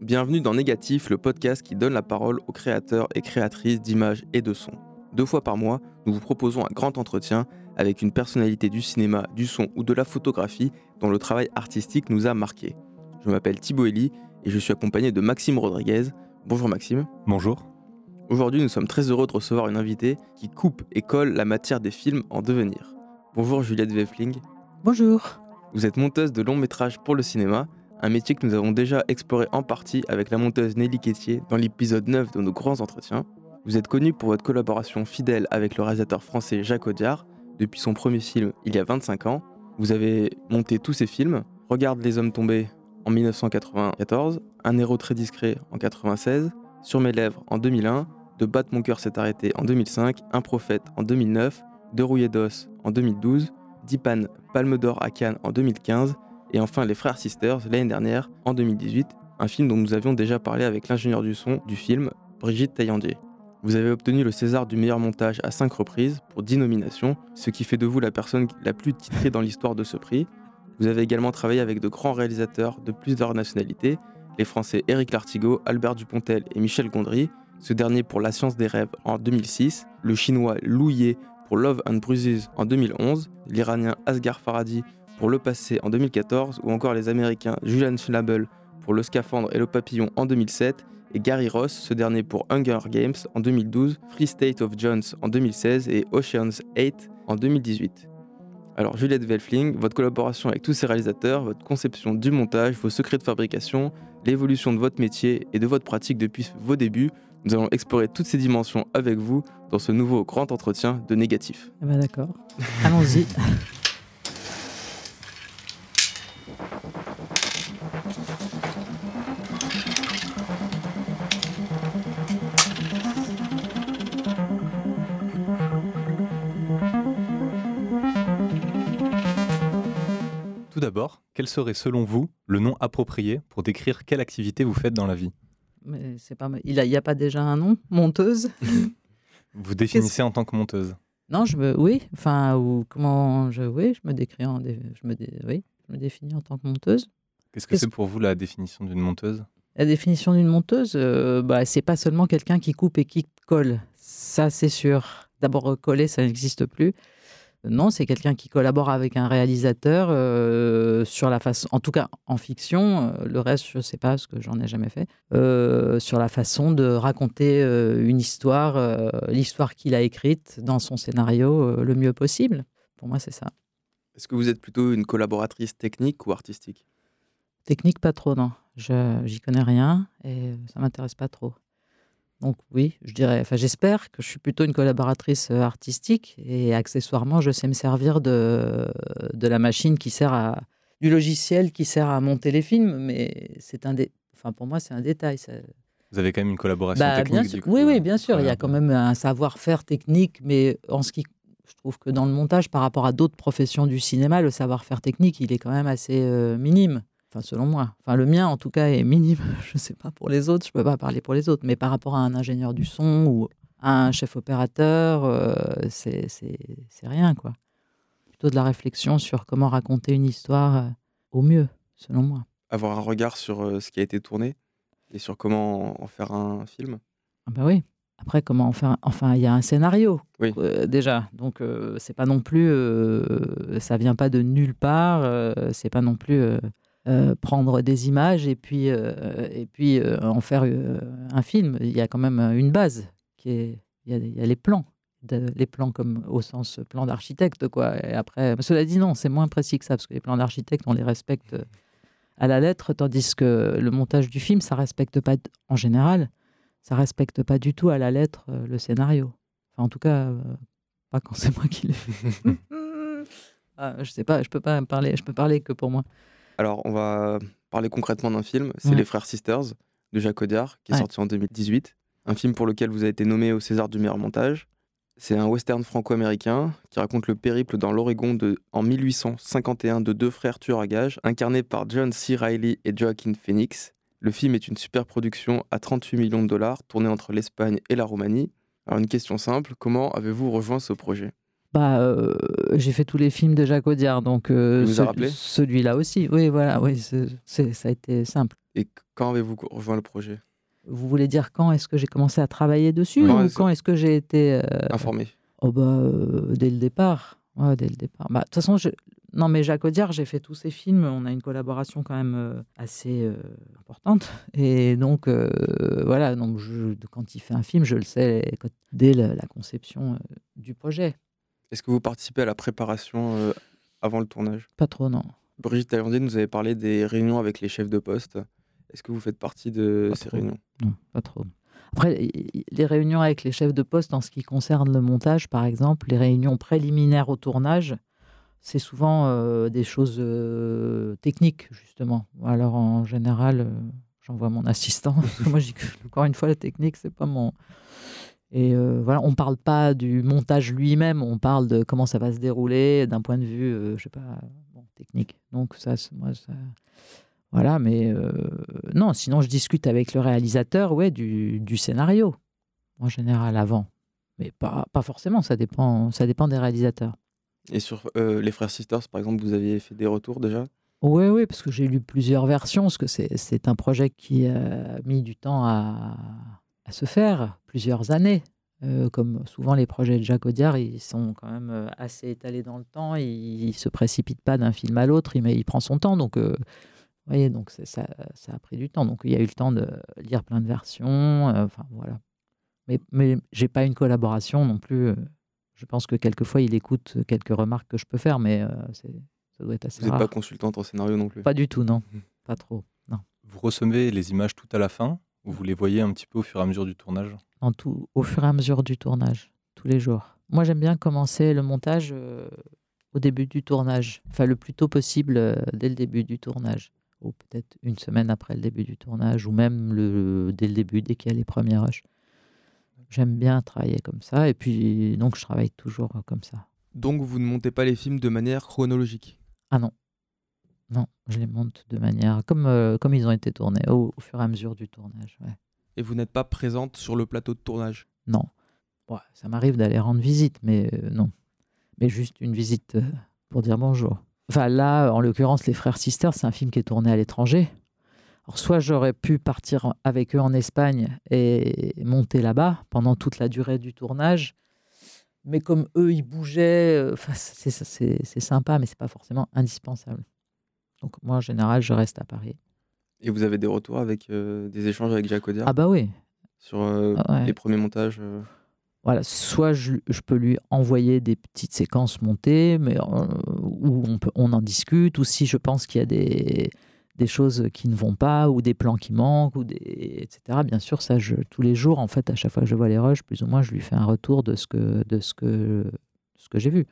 Bienvenue dans Négatif, le podcast qui donne la parole aux créateurs et créatrices d'images et de sons. Deux fois par mois, nous vous proposons un grand entretien avec une personnalité du cinéma, du son ou de la photographie dont le travail artistique nous a marqué. Je m'appelle Thibaut Elie et je suis accompagné de Maxime Rodriguez. Bonjour Maxime. Bonjour. Aujourd'hui, nous sommes très heureux de recevoir une invitée qui coupe et colle la matière des films en devenir. Bonjour Juliette Weffling. Bonjour. Vous êtes monteuse de long métrage pour le cinéma un métier que nous avons déjà exploré en partie avec la monteuse Nelly Quétier dans l'épisode 9 de nos grands entretiens. Vous êtes connu pour votre collaboration fidèle avec le réalisateur français Jacques Audiard depuis son premier film il y a 25 ans. Vous avez monté tous ses films Regarde les hommes tombés en 1994, Un héros très discret en 1996, Sur mes lèvres en 2001, De battre mon cœur s'est arrêté en 2005, Un prophète en 2009, De rouillé d'os en 2012, Dipan Palme d'or à Cannes en 2015 et enfin Les Frères Sisters l'année dernière, en 2018, un film dont nous avions déjà parlé avec l'ingénieur du son du film, Brigitte Taillandier. Vous avez obtenu le César du meilleur montage à 5 reprises pour 10 nominations, ce qui fait de vous la personne la plus titrée dans l'histoire de ce prix. Vous avez également travaillé avec de grands réalisateurs de plusieurs nationalités, les Français Éric Lartigot, Albert Dupontel et Michel Gondry, ce dernier pour La science des rêves en 2006, le chinois Lou Ye pour Love and Bruises en 2011, l'Iranien Asghar Farhadi pour Le Passé en 2014, ou encore les Américains Julian Schnabel pour Le Scaphandre et le Papillon en 2007, et Gary Ross, ce dernier pour Hunger Games en 2012, Free State of Jones en 2016 et Ocean's 8 en 2018. Alors Juliette Velfling, votre collaboration avec tous ces réalisateurs, votre conception du montage, vos secrets de fabrication, l'évolution de votre métier et de votre pratique depuis vos débuts, nous allons explorer toutes ces dimensions avec vous dans ce nouveau grand entretien de négatif. Eh ben d'accord, allons-y. d'abord, quel serait selon vous le nom approprié pour décrire quelle activité vous faites dans la vie? Mais c'est pas Il n'y a, pas déjà un nom? Monteuse? Vous définissez en tant que monteuse? Non, je me, oui, enfin, ou comment je, oui, je me décris en, je me, oui, je me définis en tant que monteuse. Qu'est-ce que c'est pour vous la définition d'une monteuse? La définition d'une monteuse, euh, bah, c'est pas seulement quelqu'un qui coupe et qui colle. Ça, c'est sûr. D'abord, coller, ça n'existe plus. Non, c'est quelqu'un qui collabore avec un réalisateur euh, sur la façon, en tout cas en fiction, euh, le reste je ne sais pas parce que j'en ai jamais fait, euh, sur la façon de raconter une histoire, l'histoire qu'il a écrite dans son scénario le mieux possible. Pour moi, c'est ça. Est-ce que vous êtes plutôt une collaboratrice technique ou artistique? Technique, pas trop, non. Je j'y connais rien et ça m'intéresse pas trop. Donc oui, je dirais, enfin j'espère que je suis plutôt une collaboratrice euh, artistique et accessoirement je sais me servir de, de la machine qui sert à du logiciel qui sert à monter les films, mais c'est un enfin pour moi c'est un détail. Vous avez quand même une collaboration bah, technique. oui, oui, bien sûr, il y a quand même un savoir-faire technique, mais en ce qui je trouve que dans le montage, par rapport à d'autres professions du cinéma, le savoir-faire technique, il est quand même assez euh, minime. Enfin, selon moi. Enfin, le mien, en tout cas, est minime. Je ne sais pas pour les autres, je ne peux pas parler pour les autres. Mais par rapport à un ingénieur du son ou à un chef opérateur, euh, c'est rien, quoi. Plutôt de la réflexion sur comment raconter une histoire euh, au mieux, selon moi. Avoir un regard sur euh, ce qui a été tourné et sur comment en faire un film ah bah oui. Après, comment en faire Enfin, il y a un scénario oui. déjà, donc c'est pas non plus, ça vient pas de nulle part. c'est pas non plus euh, prendre des images et puis, euh, et puis euh, en faire un film. Il y a quand même une base. Qui est, il, y a, les plans. les plans comme au sens plan d'architecte. quoi. Et après, cela dit, non, c'est moins précis que ça, parce que les plans d'architecte, on les respecte à la lettre, tandis que le montage du film, ça respecte pas, en général, ça respecte pas du tout à la lettre le scénario. Enfin, en tout cas, pas quand c'est moi qui l'ai fait. ah, je sais pas, je peux pas parler, je peux parler que pour moi. Alors, on va parler concrètement d'un film. C'est Les Frères Sisters de Jacques Audiard, qui est sorti en 2018. Un film pour lequel vous avez été nommé au César du meilleur montage. C'est un western franco-américain qui raconte le périple dans l'Oregon en 1851 de deux frères tueurs à gages, incarnés par John C. Reilly et Joaquin Phoenix. Le film est une super production à 38 millions de dollars, tournée entre l'Espagne et la Roumanie. Alors une question simple, comment avez-vous rejoint ce projet? Bah, euh, j'ai fait tous les films de Jacques Audiard, donc euh, celui-là aussi. Oui, voilà, oui, ça a été simple. Et quand avez-vous rejoint le projet? Vous voulez dire quand est-ce que j'ai commencé à travailler dessus ou quand est-ce que j'ai été euh, informé Oh bah dès le départ. Ouais, dès le départ. Bah, de toute façon, je... non mais Jacques Audiard, j'ai fait tous ses films. On a une collaboration quand même assez importante. Et donc voilà, donc quand il fait un film, je le sais dès la conception du projet. Est-ce que vous participez à la préparation euh, avant le tournage? Pas trop, non. Brigitte Taillandier nous avait parlé des réunions avec les chefs de poste. Est-ce que vous faites partie de ces réunions? Non, pas trop. Après, les réunions avec les chefs de poste en ce qui concerne le montage, par exemple, les réunions préliminaires au tournage, c'est souvent euh, des choses euh, techniques, justement. Alors, en général, j'envoie mon assistant. Moi, je dis que, encore une fois, la technique, c'est pas mon, et euh, voilà, on ne parle pas du montage lui-même, on parle de comment ça va se dérouler d'un point de vue, euh, je sais pas, technique. Donc ça, moi, ça... voilà, mais euh, non, sinon je discute avec le réalisateur, ouais, du, du, scénario en général avant, mais pas, pas forcément. Ça dépend, ça dépend des réalisateurs. Et sur les frères sisters, par exemple, vous aviez fait des retours déjà? Oui, oui, parce que j'ai lu plusieurs versions, parce que c'est un projet qui a mis du temps à, à se faire plusieurs années. Euh, comme souvent les projets de Jacques Audiard, ils sont quand même euh, assez étalés dans le temps. Il ne se précipite pas d'un film à l'autre, il, il, prend son temps. Donc, euh, voyez, donc ça, ça, a pris du temps. Donc, il y a eu le temps de lire plein de versions. enfin, voilà. Mais, mais j'ai pas une collaboration non plus. je pense que quelquefois, il écoute quelques remarques que je peux faire, mais ça doit être assez Vous n'êtes pas consultante en scénario non plus? Pas du tout, non. Mmh. Pas trop, non. Vous recevez les images tout à la fin vous les voyez un petit peu au fur et à mesure du tournage? En tout, au fur et à mesure du tournage, tous les jours. Moi, j'aime bien commencer le montage euh, au début du tournage, enfin le plus tôt possible euh, dès le début du tournage, ou peut-être une semaine après le début du tournage, ou même le, dès le début, dès qu'il y a les premiers rushs. J'aime bien travailler comme ça, et puis donc je travaille toujours comme ça. Donc vous ne montez pas les films de manière chronologique? Ah non, non, je les monte de manière comme, euh, comme ils ont été tournés au, fur et à mesure du tournage. Et vous n'êtes pas présente sur le plateau de tournage? Non. ça m'arrive d'aller rendre visite, mais euh, non. Mais juste une visite euh, pour dire bonjour. Enfin là, en l'occurrence, Les Frères Sisters, c'est un film qui est tourné à l'étranger. Alors soit j'aurais pu partir avec eux en Espagne et monter là-bas pendant toute la durée du tournage, mais comme eux, ils bougeaient, c'est sympa, mais c'est pas forcément indispensable. Donc moi, en général, je reste à Paris. Et vous avez des retours avec euh, des échanges avec Jacques Audiard? Ah bah oui. Sur euh, ah les premiers montages euh? Voilà, soit je, peux lui envoyer des petites séquences montées, mais où on, peut, on en discute, ou si je pense qu'il y a des, des choses qui ne vont pas, ou des plans qui manquent, ou des, etc. Bien sûr, ça, je, tous les jours, en fait, à chaque fois que je vois les rushs, plus ou moins, je lui fais un retour de ce que, de ce que, ce que j'ai vu.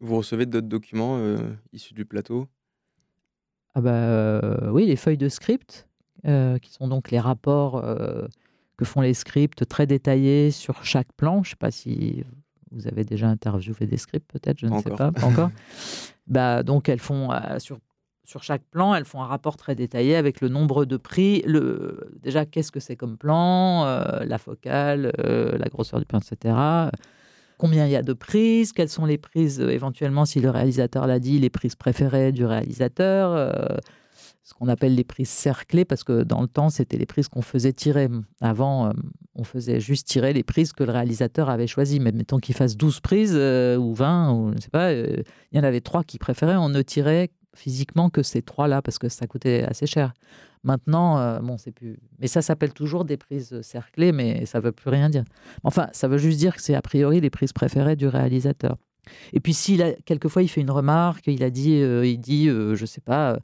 Vous recevez d'autres documents issus du plateau? Ah bah, euh, oui, les feuilles de script, euh, qui sont donc les rapports euh, que font les scripts très détaillés sur chaque plan. Je ne sais pas si vous avez déjà interviewé des scripts, peut-être, je ne sais pas, encore. bah, donc, elles font sur, sur chaque plan, elles font un rapport très détaillé avec le nombre de prix. Le, déjà, qu'est-ce que c'est comme plan, la focale, la grosseur du plan, etc combien il y a de prises, quelles sont les prises euh, éventuellement, si le réalisateur l'a dit, les prises préférées du réalisateur, euh, ce qu'on appelle les prises cerclées, parce que dans le temps, c'était les prises qu'on faisait tirer. Avant, euh, on faisait juste tirer les prises que le réalisateur avait choisies. Mais mettons qu'il fasse 12 prises ou 20, ou je ne sais pas, il y en avait trois qui préféraient, on ne tirait physiquement que ces trois-là, parce que ça coûtait assez cher. Maintenant, euh, bon, c'est plus. Mais ça s'appelle toujours des prises cerclées, mais ça veut plus rien dire. Enfin, ça veut juste dire que c'est a priori les prises préférées du réalisateur. Et puis, s'il a quelquefois il fait une remarque, il a dit, euh, il dit, euh, je sais pas,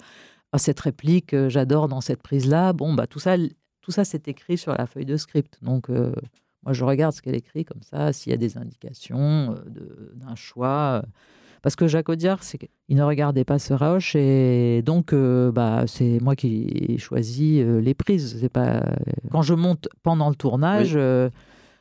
ah, cette réplique, j'adore dans cette prise-là. Bon, bah tout ça, tout ça, c'est écrit sur la feuille de script. Donc, moi, je regarde ce qu'elle écrit comme ça, s'il y a des indications d'un choix. Parce que Jacques Audiard, il ne regardait pas ce rush et donc euh, bah, c'est moi qui choisis euh, les prises. C'est pas quand je monte pendant le tournage. Euh,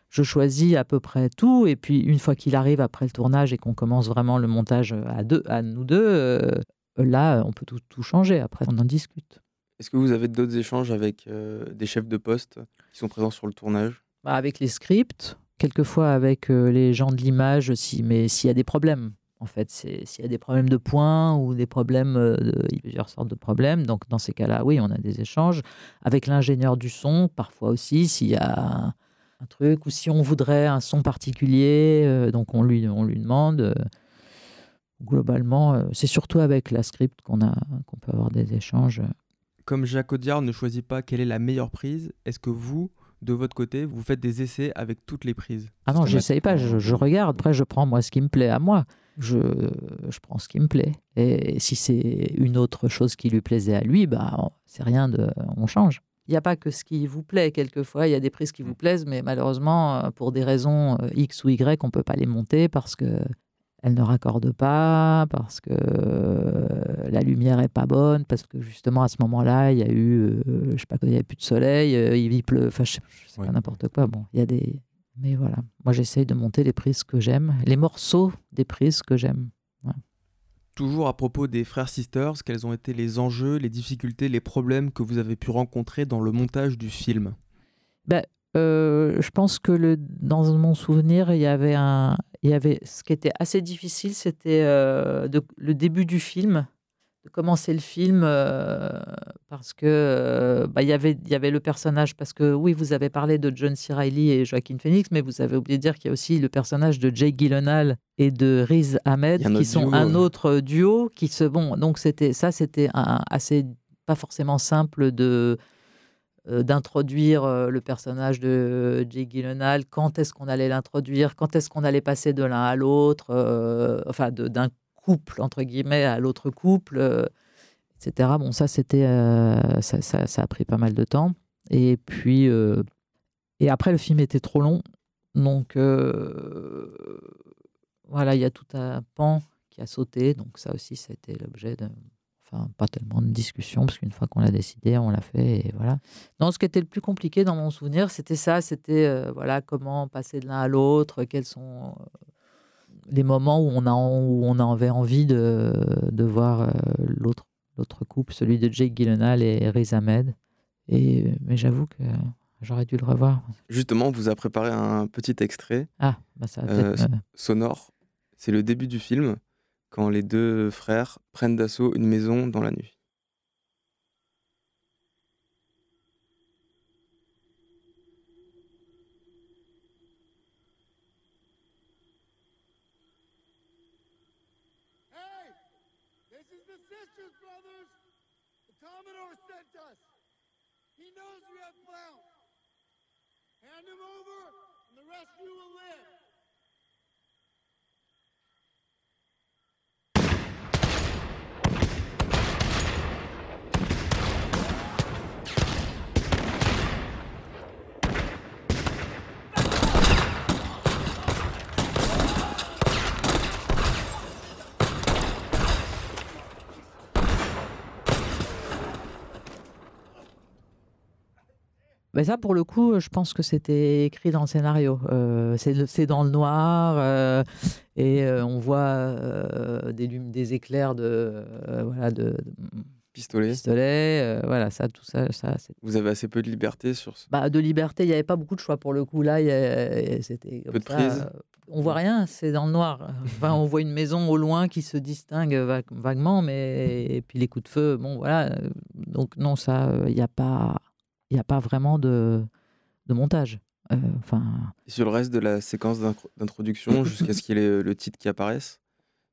je choisis à peu près tout, et puis une fois qu'il arrive après le tournage et qu'on commence vraiment le montage à deux, à nous deux, là, on peut tout, tout, changer. Après, on en discute. Est-ce que vous avez d'autres échanges avec des chefs de poste qui sont présents sur le tournage? Bah, Avec les scripts, quelquefois avec les gens de l'image, si, mais s'il y a des problèmes. En fait, s'il y a des problèmes de points ou des problèmes, de, il y a plusieurs sortes de problèmes. Donc, dans ces cas-là, oui, on a des échanges. Avec l'ingénieur du son, parfois aussi, s'il y a un truc ou si on voudrait un son particulier, donc on lui, on lui demande globalement, euh, c'est surtout avec la script qu'on qu'on peut avoir des échanges. Comme Jacques Audiard ne choisit pas quelle est la meilleure prise, est-ce que vous, de votre côté, vous faites des essais avec toutes les prises Ah non, j'essaye pas, je, regarde, après je prends moi ce qui me plaît à moi. Je, je prends ce qui me plaît. Et si c'est une autre chose qui lui plaisait à lui, bah, c'est rien de. On change. Il n'y a pas que ce qui vous plaît. Quelquefois, il y a des prises qui vous plaisent, mais malheureusement, euh, pour des raisons euh, X ou Y, on ne peut pas les monter parce que elle ne raccorde pas, parce que euh, la lumière est pas bonne, parce que justement à ce moment-là, il y a eu, euh, je sais pas, il n'y avait plus de soleil, euh, il pleut, enfin, je sais, pas n'importe quoi. Bon, il y a des. Mais voilà, moi j'essaye de monter les prises que j'aime, les morceaux des prises que j'aime. Toujours à propos des frères sisters, quels ont été les enjeux, les difficultés, les problèmes que vous avez pu rencontrer dans le montage du film? Ben, je pense que le, dans mon souvenir, il y avait un, il y avait ce qui était assez difficile, c'était euh, le début du film, de commencer le film, euh, parce que euh, bah, il y avait il y avait le personnage, parce que oui, vous avez parlé de John C. Reilly et Joaquin Phoenix, mais vous avez oublié de dire qu'il y a aussi le personnage de Jake Gyllenhaal et de Riz Ahmed, qui sont un autre duo, qui se bon. Donc c'était ça, c'était assez pas forcément simple de euh, d'introduire euh, le personnage de Jake Gyllenhaal, quand est-ce qu'on allait l'introduire, quand est-ce qu'on allait passer de l'un à l'autre, euh, enfin d'un couple entre guillemets à l'autre couple, etc. Bon, ça c'était, ça, ça, a pris pas mal de temps. Et puis, et après le film était trop long, donc voilà, il y a tout un pan qui a sauté, donc ça aussi c'était l'objet de pas tellement de discussion, parce qu'une fois qu'on l'a décidé, on l'a fait, et voilà. Non, ce qui était le plus compliqué dans mon souvenir, c'était ça, c'était euh, voilà comment passer de l'un à l'autre, quels sont euh, les moments où on, a, où on avait envie de, de voir euh, l'autre l'autre couple, celui de Jake Gyllenhaal et Riz Ahmed. Et, mais j'avoue que j'aurais dû le revoir. Justement, on vous a préparé un petit extrait ah, bah ça sonore. C'est le début du film quand les deux frères prennent d'assaut une maison dans la nuit. Mais ça, pour le coup, je pense que c'était écrit dans le scénario. Euh, c'est dans le noir euh, et euh, on voit des, des éclairs de, voilà, de, pistolet. Pistolet, voilà, ça, tout ça. ça Vous avez assez peu de liberté sur ce. Bah, de liberté, il n'y avait pas beaucoup de choix pour le coup. Là, c'était. Peu de prise. on voit rien, c'est dans le noir. Enfin, on voit une maison au loin qui se distingue vaguement, mais et puis les coups de feu, bon, voilà. Donc non, ça, il n'y a pas il n'y a pas vraiment de, de montage. Euh, sur le reste de la séquence d'introduction, jusqu'à ce qu'il y ait le titre qui apparaisse,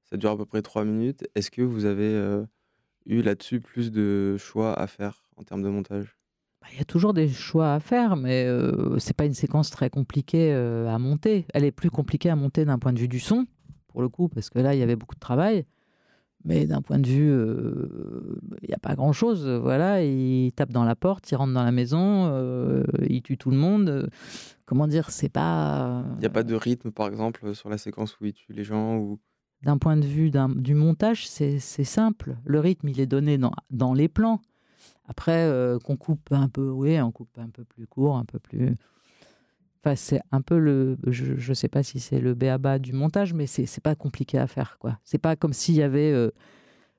ça dure à peu près trois minutes. Est-ce que vous avez euh, eu là-dessus plus de choix à faire en termes de montage? Bah, il y a toujours des choix à faire, mais euh, c'est pas une séquence très compliquée euh, à monter. Elle est plus compliquée à monter d'un point de vue du son, pour le coup, parce que là, il y avait beaucoup de travail. Mais d'un point de vue, euh, il n'y a pas grand-chose. Voilà, il tape dans la porte, il rentre dans la maison, euh, il tue tout le monde. Comment dire, c'est pas. Il n'y a pas de rythme, par exemple, sur la séquence où il tue les gens ou... D'un point de vue du montage, c'est simple. Le rythme, il est donné dans, dans les plans. Après, euh, qu'on coupe un peu, oui, on coupe un peu plus court, un peu plus c'est un peu le. Je ne sais pas si c'est le béaba du montage, mais c'est pas compliqué à faire. quoi. C'est pas comme s'il y avait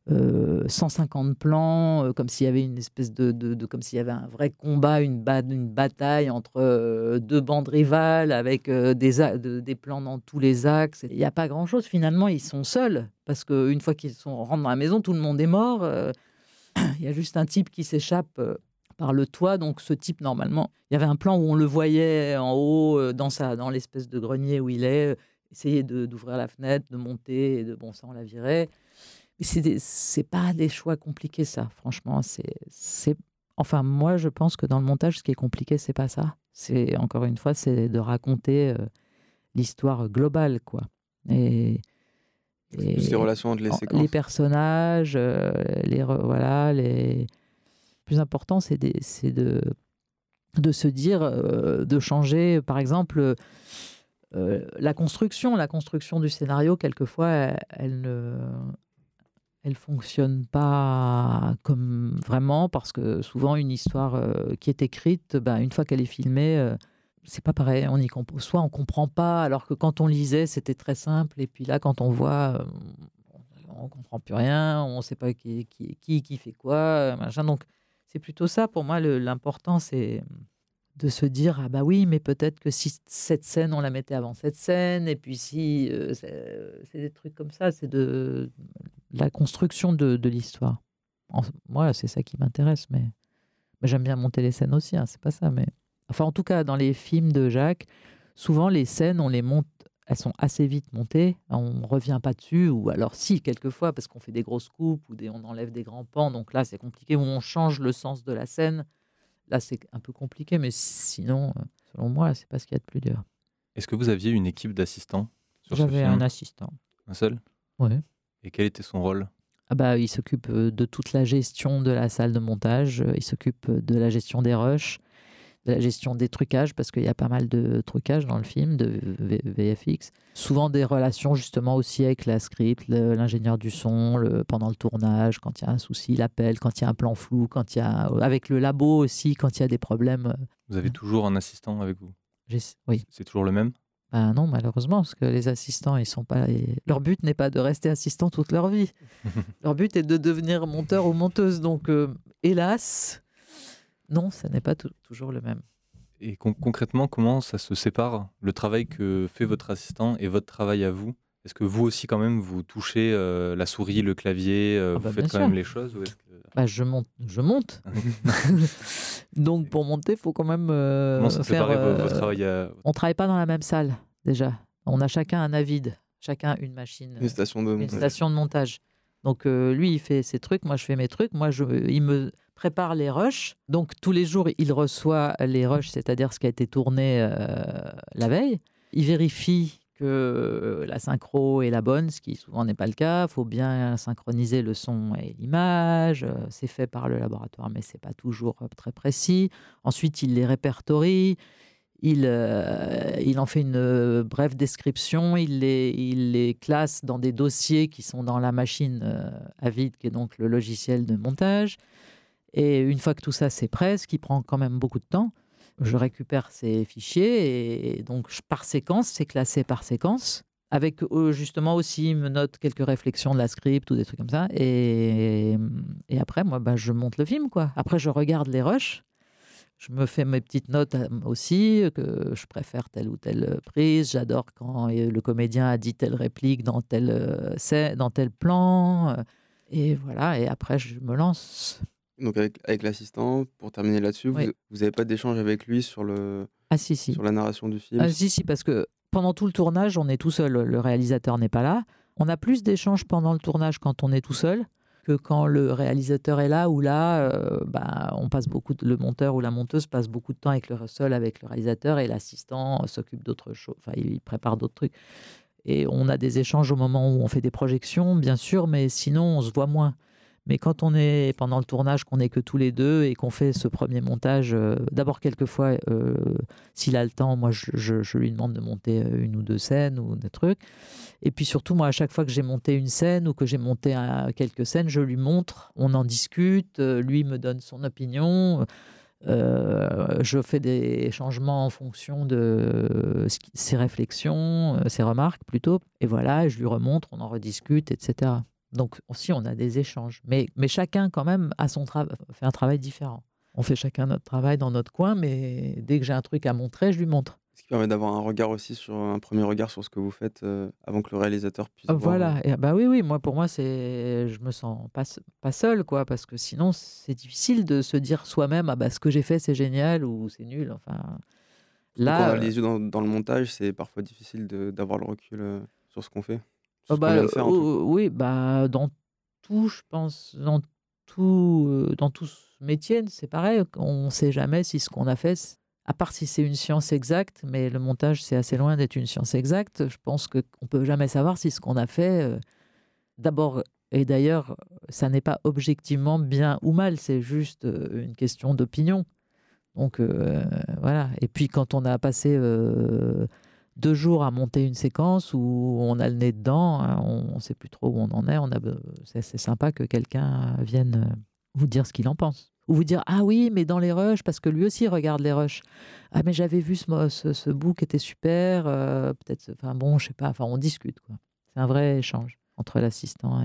150 plans, comme s'il y avait une espèce de, comme s'il y avait un vrai combat, une, bataille entre deux bandes rivales avec des, plans dans tous les axes. Il n'y a pas grand-chose. Finalement, ils sont seuls parce qu'une fois qu'ils sont rentrés dans la maison, tout le monde est mort. Il y a juste un type qui s'échappe par le toit. Donc ce type, normalement, il y avait un plan où on le voyait en haut, dans, sa, dans l'espèce de grenier où il est, essayer d'ouvrir la fenêtre, de monter, et de bon, ça on la virait. Mais c'est pas des choix compliqués, ça. Franchement, c'est. Enfin, moi, je pense que dans le montage, ce qui est compliqué, c'est pas ça. C'est encore une fois, c'est de raconter l'histoire globale, quoi. Et, les relations entre les séquences. Les personnages, les voilà, les plus important, c'est de, se dire, euh, de changer, par exemple, euh, la construction. La construction du scénario, quelquefois, elle, ne elle fonctionne pas comme vraiment parce que souvent une histoire euh, qui est écrite, ben, une fois qu'elle est filmée, c'est pas pareil. On y soit on comprend pas, alors que quand on lisait, c'était très simple. Et puis là, quand on voit, on comprend plus rien, on sait pas qui, qui, qui, qui fait quoi, machin. Donc c'est plutôt ça pour moi. L'important, c'est de se dire ah bah oui, mais peut-être que si cette scène, on la mettait avant cette scène, et puis si euh, c'est des trucs comme ça, c'est de la construction de, de l'histoire. Moi, c'est ça qui m'intéresse, mais, j'aime bien monter les scènes aussi. Hein, c'est pas ça, mais enfin, en tout cas, dans les films de Jacques, souvent les scènes, on les monte elles sont assez vite montées, on ne revient pas dessus, ou alors si, quelquefois, parce qu'on fait des grosses coupes, ou des, on enlève des grands pans, donc là c'est compliqué, ou on change le sens de la scène, là c'est un peu compliqué, mais sinon, euh, selon moi, c'est pas ce qu'il y a de plus dur. Est-ce que vous aviez une équipe d'assistants J'avais un assistant. Un seul? Oui. Et quel était son rôle? Ah bah, il s'occupe euh, de toute la gestion de la salle de montage, il s'occupe de la gestion des rushs, de la gestion des trucages, parce qu'il y a pas mal de trucages dans le film, de VFX. Souvent des relations justement aussi avec la script, l'ingénieur du son, le, pendant le tournage, quand il y a un souci, l'appel, quand il y a un plan flou, quand il y a, avec le labo aussi, quand il y a des problèmes. Vous avez toujours un assistant avec vous? Oui. C'est toujours le même? Ben non, malheureusement, parce que les assistants, ils sont pas. Leur but n'est pas de rester assistant toute leur vie. leur but est de devenir monteur ou monteuse. Donc, euh, hélas, non, ça n'est pas toujours le même. Et concrètement, comment ça se sépare, le travail que fait votre assistant et votre travail à vous? Est-ce que vous aussi, quand même, vous touchez euh, la souris, le clavier, euh, ah vous bah, faites quand même les choses bah, Je monte. Je monte. Donc, pour monter, il faut quand même euh, comment ça faire... votre travail On ne travaille pas dans la même salle, déjà. On a chacun un avide, chacun une machine. Une station de montage. Une station de montage. Donc, lui, il fait ses trucs, moi, je fais mes trucs. Moi, je, il me prépare les rushs. Donc tous les jours, il reçoit les rushs, c'est-à-dire ce qui a été tourné euh, la veille. Il vérifie que la synchro est la bonne, ce qui souvent n'est pas le cas. Il faut bien synchroniser le son et l'image. C'est fait par le laboratoire, mais c'est pas toujours très précis. Ensuite, il les répertorie. Il, euh, en fait une brève description, il les, il les classe dans des dossiers qui sont dans la machine euh, à vide, qui est donc le logiciel de montage. Et une fois que tout ça c'est prêt, ce qui prend quand même beaucoup de temps, je récupère ces fichiers et donc par séquence, c'est classé par séquence. Avec euh, justement aussi, me note quelques réflexions de la script ou des trucs comme ça. Et, et après, moi, bah, je monte le film. quoi. Après, je regarde les rushs. Je me fais mes petites notes euh, aussi, que je préfère telle ou telle prise. J'adore quand euh, le comédien a dit telle réplique dans tel, dans tel plan. Et voilà, et après, je me lance. Donc avec, avec l'assistant, pour terminer là-dessus, vous n'avez pas d'échange avec lui sur, le, ah, si, si. sur la narration du film? Ah si, si, parce que pendant tout le tournage, on est tout seul, le réalisateur n'est pas là. On a plus d'échanges pendant le tournage quand on est tout seul que quand le réalisateur est là, ou là, euh, bah, on passe beaucoup, de, le monteur ou la monteuse passe beaucoup de temps avec le seul avec le réalisateur et l'assistant s'occupe d'autres choses, enfin il prépare d'autres trucs. Et on a des échanges au moment où on fait des projections, bien sûr, mais sinon on se voit moins. Mais quand on est pendant le tournage, qu'on n'est que tous les deux et qu'on fait ce premier montage, euh, d'abord quelquefois, euh, s'il a le temps, moi je, lui demande de monter euh, une ou deux scènes ou des trucs. Et puis surtout, moi à chaque fois que j'ai monté une scène ou que j'ai monté quelques scènes, je lui montre, on en discute, lui me donne son opinion. je fais des changements en fonction de ses réflexions, ses remarques plutôt. Et voilà, je lui remontre, on en rediscute, etc. Donc aussi, on a des échanges. Mais, mais chacun, quand même, a son fait un travail différent. On fait chacun notre travail dans notre coin, mais dès que j'ai un truc à montrer, je lui montre. Ce qui permet d'avoir un regard aussi sur un premier regard sur ce que vous faites euh, avant que le réalisateur puisse. Voilà. Voir. Et, bah oui, oui. Moi, pour moi, c'est, je me sens pas, pas seul, quoi, parce que sinon, c'est difficile de se dire soi-même, ah bah ce que j'ai fait, c'est génial ou c'est nul. Enfin. Là, quand on a les yeux dans, dans le montage, c'est parfois difficile d'avoir le recul euh, sur ce qu'on fait. Oh, bah, oui, bah, dans tout, je pense, dans tout, euh, dans tout ce métier, c'est pareil. On ne sait jamais si ce qu'on a fait, à part si c'est une science exacte, mais le montage, c'est assez loin d'être une science exacte. Je pense qu'on ne peut jamais savoir si ce qu'on a fait, euh, d'abord, et d'ailleurs, ça n'est pas objectivement bien ou mal, c'est juste euh, une question d'opinion. Donc voilà. Et puis quand on a passé deux jours à monter une séquence où on a le nez dedans, hein, on ne sait plus trop où on en est. On a, c'est, sympa que quelqu'un vienne euh, vous dire ce qu'il en pense. Ou vous dire Ah oui, mais dans les rushs, parce que lui aussi regarde les rushs. Ah, mais j'avais vu ce, ce, ce bout qui était super. Euh, peut-être, enfin bon, je sais pas. Enfin, on discute. Quoi. C'est un vrai échange entre l'assistant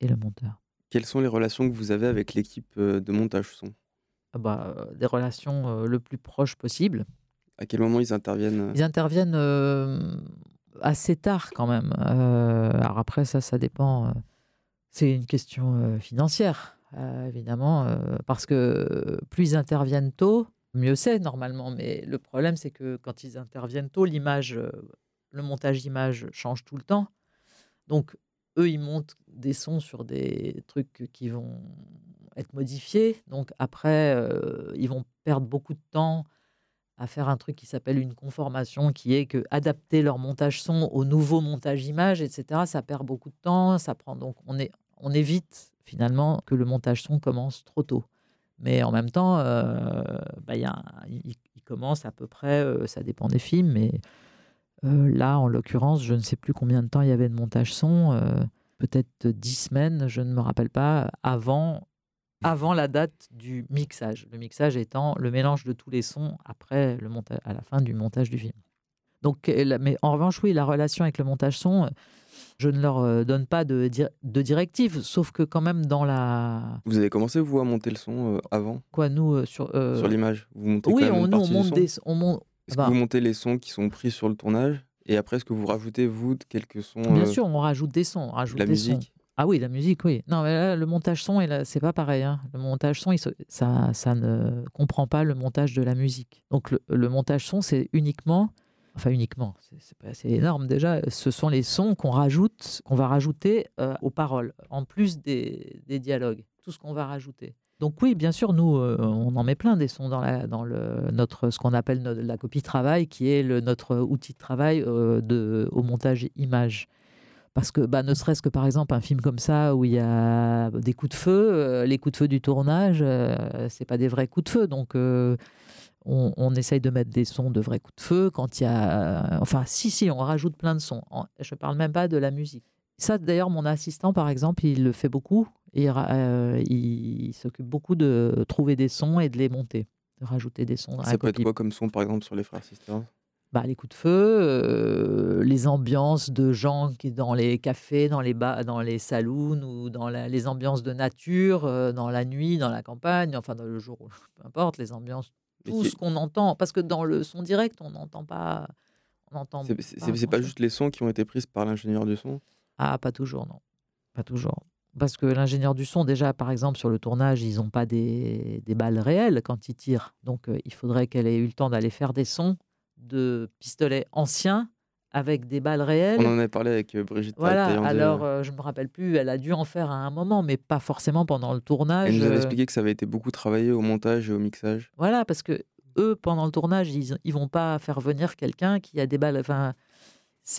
et, le monteur. Quelles sont les relations que vous avez avec l'équipe euh, de montage son? Ah bah, Des relations le plus proches possible. À quel moment ils interviennent euh Ils interviennent euh, assez tard quand même. Euh, alors après, ça, ça dépend. c'est une question financière, évidemment, parce que plus ils interviennent tôt, mieux c'est normalement. Mais le problème, c'est que quand ils interviennent tôt, l'image, le montage image change tout le temps. Donc, eux, ils montent des sons sur des trucs qui vont être modifiés. Donc, après, ils vont perdre beaucoup de temps à faire un truc qui s'appelle une conformation, qui est que adapter leur montage son au nouveau montage image, etc. Ça perd beaucoup de temps, ça prend donc on est on évite finalement que le montage son commence trop tôt. Mais en même temps, euh, bah, y a, il, commence à peu près, euh, ça dépend des films, mais euh, là, en l'occurrence, je ne sais plus combien de temps il y avait de montage son, peut-être dix semaines, je ne me rappelle pas, avant avant la date du mixage. Le mixage étant le mélange de tous les sons après le montage, à la fin du montage du film. Donc, euh, mais en revanche, oui, la relation avec le montage son, je ne leur euh, donne pas de, de directives, sauf que quand même dans la. Vous avez commencé vous à monter le son euh, avant? Quoi, nous sur sur l'image, vous montez Oui, on, nous, on monte des, on monte. Est-ce que vous montez les sons qui sont pris sur le tournage? Et après est-ce que vous rajoutez vous quelques sons Bien sûr, on rajoute des sons, on rajoute la des musique? Ah oui, la musique, oui. Non, mais là, le montage son, c'est pas pareil. Hein. Le montage son, ça, ça ne comprend pas le montage de la musique. Donc le, montage son, c'est uniquement, enfin uniquement, c'est énorme déjà. Ce sont les sons qu'on rajoute, qu'on va rajouter euh, aux paroles, en plus des, dialogues. Tout ce qu'on va rajouter. Donc oui, bien sûr, nous, euh, on en met plein des sons dans, la, dans le, notre, ce qu'on appelle la copie travail, qui est notre outil de travail euh, au montage image. Parce que, bah, ne serait-ce que par exemple, un film comme ça où il y a des coups de feu, euh, les coups de feu du tournage, euh, c'est pas des vrais coups de feu. Donc, euh, on, essaye de mettre des sons de vrais coups de feu. Quand il y a. Enfin, si, si, on rajoute plein de sons. Je parle même pas de la musique. Ça, d'ailleurs, mon assistant, par exemple, il le fait beaucoup. Et, il s'occupe beaucoup de trouver des sons et de les monter, de rajouter des sons. ça peut être quoi comme son, par exemple, sur les frères sisters bah, les coups de feu, euh, les ambiances de gens qui dans les cafés, dans les bas, dans les saloons ou dans les ambiances de nature, euh, dans la nuit, dans la campagne, enfin dans le jour, peu importe, les ambiances, tout ce qu'on entend, parce que dans le son direct, on n'entend pas, on entend. C'est pas, juste les sons qui ont été prises par l'ingénieur du son? Ah, pas toujours, non, pas toujours. Parce que l'ingénieur du son, déjà, par exemple, sur le tournage, ils n'ont pas des, des, balles réelles quand ils tirent. Donc, euh, il faudrait qu'elle ait eu le temps d'aller faire des sons de pistolets anciens avec des balles réelles. On en a parlé avec euh, Brigitte. Voilà, alors euh, je ne me rappelle plus, elle a dû en faire à un moment, mais pas forcément pendant le tournage. Elle nous avait euh. expliqué que ça avait été beaucoup travaillé au montage et au mixage. Voilà, parce que eux, pendant le tournage, ils ne vont pas faire venir quelqu'un qui a des balles. Enfin,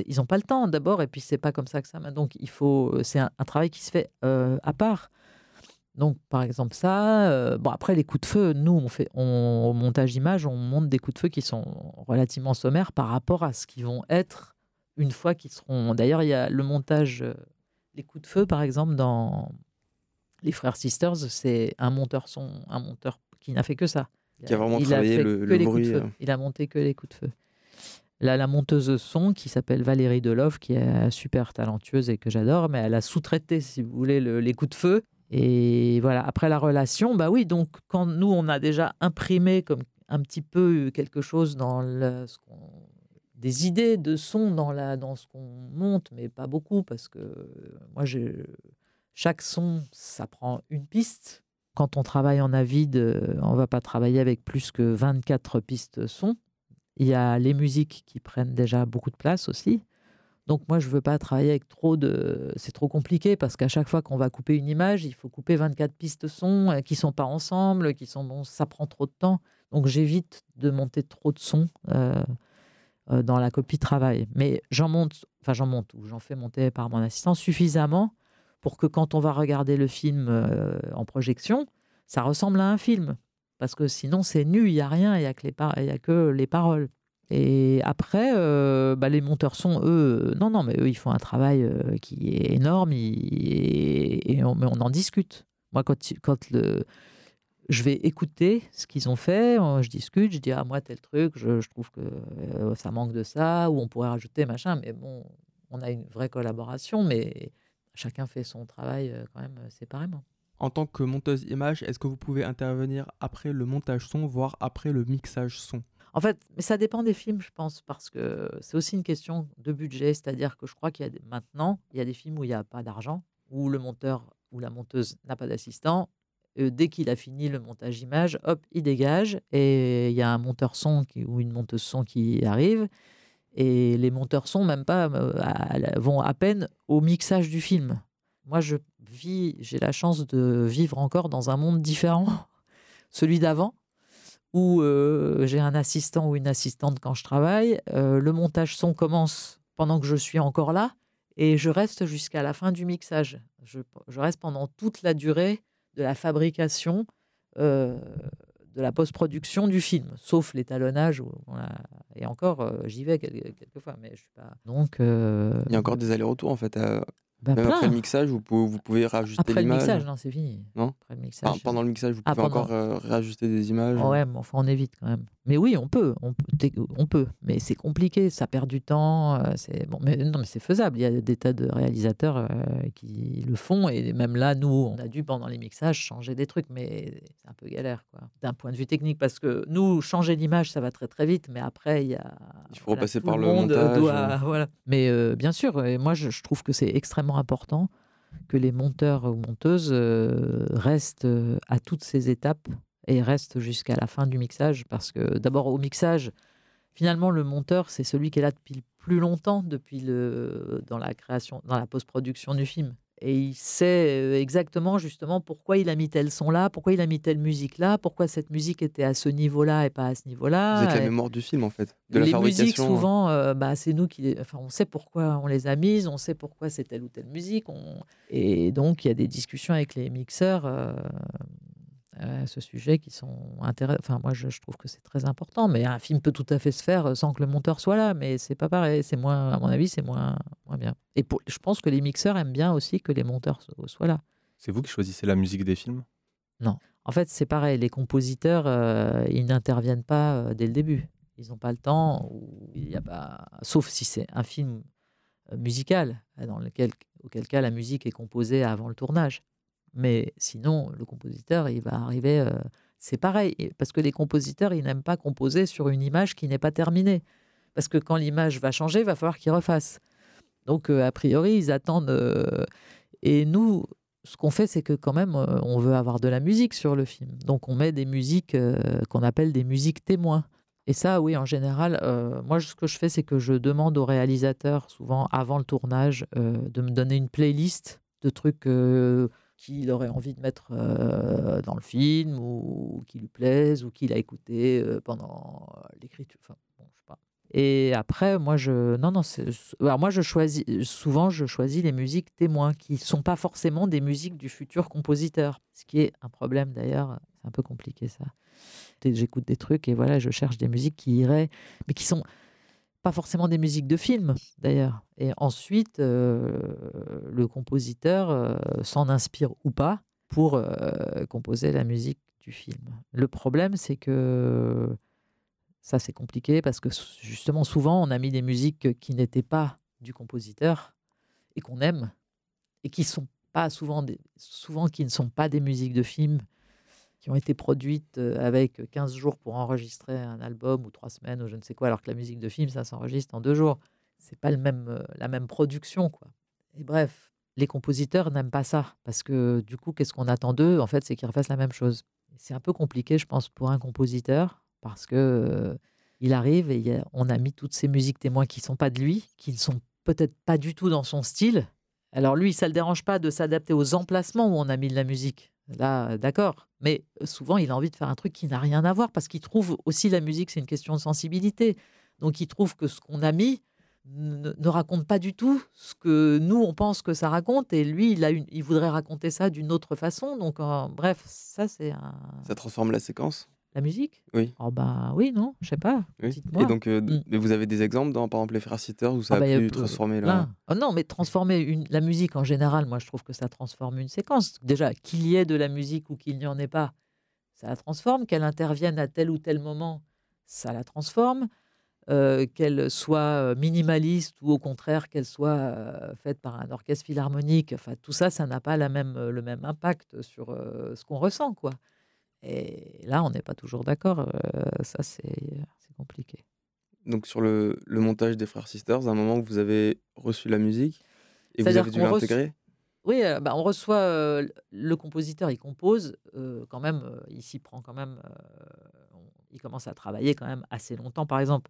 ils n'ont pas le temps d'abord, et puis c'est pas comme ça que ça. Donc il faut, c'est un, travail qui se fait à part. Donc, par exemple, ça. Euh, bon, après, les coups de feu, nous, on fait, on, au montage image, on monte des coups de feu qui sont relativement sommaires par rapport à ce qu'ils vont être une fois qu'ils seront. D'ailleurs, il y a le montage, euh, les coups de feu, par exemple, dans Les Frères Sisters, c'est un monteur son, un monteur qui n'a fait que ça. Qui a vraiment travaillé le, bruit. Il a monté que les coups de feu. Là, la monteuse son qui s'appelle Valérie Delove, qui est super talentueuse et que j'adore, mais elle a sous-traité, si vous voulez, les coups de feu. Et voilà, après la relation, bah oui, donc quand nous, on a déjà imprimé comme un petit peu quelque chose dans le, des idées de son dans, la, dans ce qu'on monte, mais pas beaucoup, parce que moi, chaque son, ça prend une piste. Quand on travaille en avide, on va pas travailler avec plus que 24 pistes son. Il y a les musiques qui prennent déjà beaucoup de place aussi. Donc moi, je veux pas travailler avec trop de... C'est trop compliqué parce qu'à chaque fois qu'on va couper une image, il faut couper 24 pistes son euh, qui sont pas ensemble, qui sont... Bon, ça prend trop de temps. Donc j'évite de monter trop de sons euh, euh, dans la copie travail. Mais j'en monte, enfin j'en monte, ou j'en fais monter par mon assistant suffisamment pour que quand on va regarder le film en projection, ça ressemble à un film parce que sinon c'est nu, il n'y a rien, il n'y a, a, que les paroles. Et après, euh, bah, les monteurs sont, eux, non, non, mais eux, ils font un travail euh, qui est énorme et, on, en discute. Moi, quand, je vais écouter ce qu'ils ont fait, euh, je discute, je dis, ah, moi, tel truc, je, je trouve que ça manque de ça, ou on pourrait rajouter machin, mais bon, on a une vraie collaboration, mais chacun fait son travail quand même séparément. En tant que monteuse image, est-ce que vous pouvez intervenir après le montage son, voire après le mixage son? En fait, mais ça dépend des films, je pense, parce que c'est aussi une question de budget. C'est-à-dire que je crois qu'il y a maintenant, il y a des films où il n'y a pas d'argent, où le monteur ou la monteuse n'a pas d'assistant. dès qu'il a fini le montage image, hop, il dégage et il y a un monteur son ou une monteuse son qui arrive. Et les monteurs son, même pas, euh, vont à peine au mixage du film. Moi, je vis, j'ai la chance de vivre encore dans un monde différent, celui d'avant, où euh, j'ai un assistant ou une assistante quand je travaille. Euh, le montage son commence pendant que je suis encore là et je reste jusqu'à la fin du mixage. Je, reste pendant toute la durée de la fabrication, euh, de la post-production du film, sauf l'étalonnage. Et encore, j'y vais quelques, fois, mais je suis pas. Donc. Il y a encore des allers-retours en fait bah, Même après le mixage, vous pouvez, vous pouvez rajouter l'image. Après le mixage, non, c'est fini. Non après le mixage. pendant le mixage, vous ah, pouvez encore euh, rajouter des images. ouais, mais enfin, on évite quand même. Mais oui, on peut, on peut, on peut. mais c'est compliqué, ça perd du temps. Euh, c'est bon, mais non, mais c'est faisable. Il y a des tas de réalisateurs euh, qui le font, et même là, nous, on a dû pendant les mixages changer des trucs, mais c'est un peu galère, quoi, d'un point de vue technique, parce que nous, changer l'image, ça va très très vite, mais après, il y a. Il faut repasser par le, montage. voilà. Mais bien sûr, et moi, je, je trouve que c'est extrêmement important que les monteurs ou monteuses restent à toutes ces étapes et reste jusqu'à la fin du mixage parce que d'abord au mixage, finalement le monteur c'est celui qui est là depuis plus longtemps depuis le dans la création, dans la post-production du film. Et il sait euh, exactement justement pourquoi il a mis tel son là, pourquoi il a mis telle musique là, pourquoi cette musique était à ce niveau-là et pas à ce niveau-là. Vous êtes la mémoire du film en fait, de les la musiques souvent, euh, bah, c'est nous qui, enfin, on sait pourquoi on les a mises, on sait pourquoi c'est telle ou telle musique. On... Et donc il y a des discussions avec les mixeurs. Euh, à ce sujet qui sont intéressants. Enfin, moi, je, trouve que c'est très important. Mais un film peut tout à fait se faire sans que le monteur soit là. Mais c'est pas pareil. C'est moins, à mon avis, c'est moins, moins bien. Et pour, je pense que les mixeurs aiment bien aussi que les monteurs soient là. C'est vous qui choisissez la musique des films? Non. En fait, c'est pareil. Les compositeurs, euh, ils n'interviennent pas euh, dès le début. Ils n'ont pas le temps. Ou il y a pas... Sauf si c'est un film euh, musical, dans lequel, auquel cas la musique est composée avant le tournage. Mais sinon, le compositeur, il va arriver. Euh, c'est pareil, parce que les compositeurs, ils n'aiment pas composer sur une image qui n'est pas terminée. Parce que quand l'image va changer, il va falloir qu'ils refassent. Donc, euh, a priori, ils attendent. Euh, et nous, ce qu'on fait, c'est que quand même, on veut avoir de la musique sur le film. Donc, on met des musiques qu'on appelle des musiques témoins. Et ça, oui, en général, moi, ce que je fais, c'est que je demande au réalisateur, souvent avant le tournage, de me donner une playlist de trucs qu'il aurait envie de mettre euh, dans le film ou qui lui plaise ou qu'il a écouté euh, pendant l'écriture. Enfin, bon, je sais pas. Et après, moi, je non non, alors moi je choisis souvent je choisis les musiques témoins qui sont pas forcément des musiques du futur compositeur, ce qui est un problème d'ailleurs. C'est un peu compliqué ça. J'écoute des trucs et voilà, je cherche des musiques qui iraient, mais qui sont pas forcément des musiques de film d'ailleurs. Et ensuite, euh, le compositeur euh, s'en inspire ou pas pour euh, composer la musique du film. Le problème, c'est que Ça, c'est compliqué parce que justement, souvent, on a mis des musiques qui n'étaient pas du compositeur et qu'on aime et qui sont pas souvent, des, qui ne sont pas des musiques de films qui ont été produites euh, avec 15 jours pour enregistrer un album ou trois semaines ou je ne sais quoi, alors que la musique de film, ça s'enregistre en deux jours. C'est pas le même, euh, la même production, quoi. Et bref, les compositeurs n'aiment pas ça parce que du coup, qu'est-ce qu'on attend d'eux? En fait, c'est qu'ils refassent la même chose. C'est un peu compliqué, je pense, pour un compositeur parce que euh, il arrive et on a mis toutes ces musiques témoins qui sont pas de lui, qui ne sont peut-être pas du tout dans son style. Alors lui, ça le dérange pas de s'adapter aux emplacements où on a mis de la musique. Là, d'accord. Mais souvent, il a envie de faire un truc qui n'a rien à voir parce qu'il trouve aussi la musique, c'est une question de sensibilité. Donc, il trouve que ce qu'on a mis ne, raconte pas du tout ce que nous, on pense que ça raconte. Et lui, il, a il voudrait raconter ça d'une autre façon. Donc, bref, ça, c'est un. Ça transforme la séquence? La musique? Oui. Oh bah oui, non, je sais pas. Et donc, euh, mm. mais vous avez des exemples dans, par exemple, les Frères Sitters où ça ah a bah, pu transformer la... Oh non, mais transformer une, la musique en général, moi je trouve que ça transforme une séquence. Déjà, qu'il y ait de la musique ou qu'il n'y en ait pas, ça la transforme. Qu'elle intervienne à tel ou tel moment, ça la transforme. Euh, qu'elle soit euh, minimaliste ou au contraire qu'elle soit faite par un orchestre philharmonique, enfin tout ça, ça n'a pas la même, le même impact sur ce qu'on ressent, quoi. Et là, on n'est pas toujours d'accord. Euh, ça, c'est compliqué. Donc, sur le, le, montage des Frères Sisters, à un moment où vous avez reçu la musique et vous avez dû l'intégrer? Oui, euh, bah, on reçoit euh, le compositeur, il compose quand même, il s'y prend quand même, il commence à travailler quand même assez longtemps. Par exemple,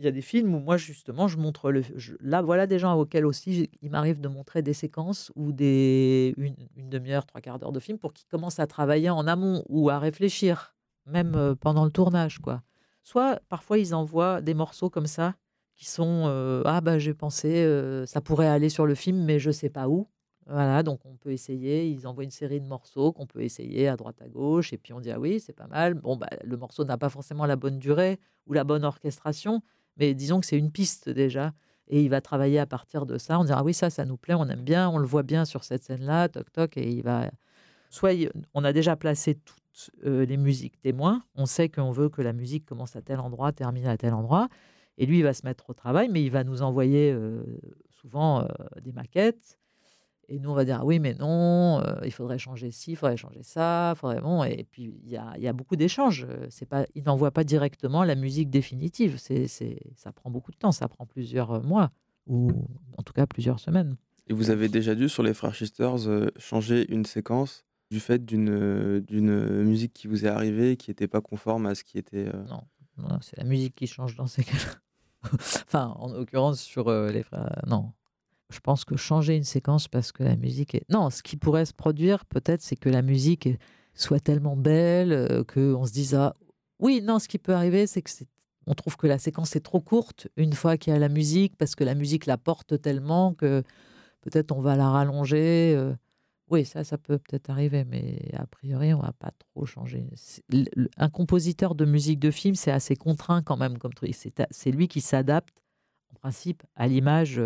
il y a des films où moi, justement, je montre le. là, voilà des gens auxquels aussi il m'arrive de montrer des séquences ou des, une, demi-heure, trois quarts d'heure de film pour qu'ils commencent à travailler en amont ou à réfléchir, même pendant le tournage. quoi. Soit parfois ils envoient des morceaux comme ça qui sont Ah, bah j'ai pensé, ça pourrait aller sur le film, mais je sais pas où. Voilà, donc on peut essayer. Ils envoient une série de morceaux qu'on peut essayer à droite à gauche, et puis on dit ah oui, c'est pas mal. Bon, bah, le morceau n'a pas forcément la bonne durée ou la bonne orchestration, mais disons que c'est une piste déjà. Et il va travailler à partir de ça. On dira, ah oui, ça, ça nous plaît, on aime bien, on le voit bien sur cette scène-là, toc, toc. Et il va. Soit on a déjà placé toutes euh, les musiques témoins. On sait qu'on veut que la musique commence à tel endroit, termine à tel endroit. Et lui, il va se mettre au travail, mais il va nous envoyer euh, souvent euh, des maquettes et nous, on va dire, oui, mais non, euh, il faudrait changer ci, il faudrait changer ça, faudrait bon. Et puis, il y a, y a, beaucoup d'échanges. C'est pas, il n'envoie pas directement la musique définitive. C'est, ça prend beaucoup de temps. Ça prend plusieurs euh, mois ou en tout cas plusieurs semaines. Et vous avez déjà dû sur les Frères Sisters euh, changer une séquence du fait d'une, d'une musique qui vous est arrivée qui n'était pas conforme à ce qui était. Non, non c'est la musique qui change dans ces cas-là. enfin, en l'occurrence sur les frères. Non, je pense que changer une séquence parce que la musique est... Non, ce qui pourrait se produire peut-être, c'est que la musique soit tellement belle euh, qu'on se dise, ah, oui, non, ce qui peut arriver, c'est que on trouve que la séquence est trop courte une fois qu'il y a la musique, parce que la musique la porte tellement que peut-être on va la rallonger. Euh. Oui, ça, ça peut peut-être arriver, mais a priori, on va pas trop changer. Un compositeur de musique de film, c'est assez contraint quand même comme truc. C'est lui qui s'adapte, en principe, à l'image.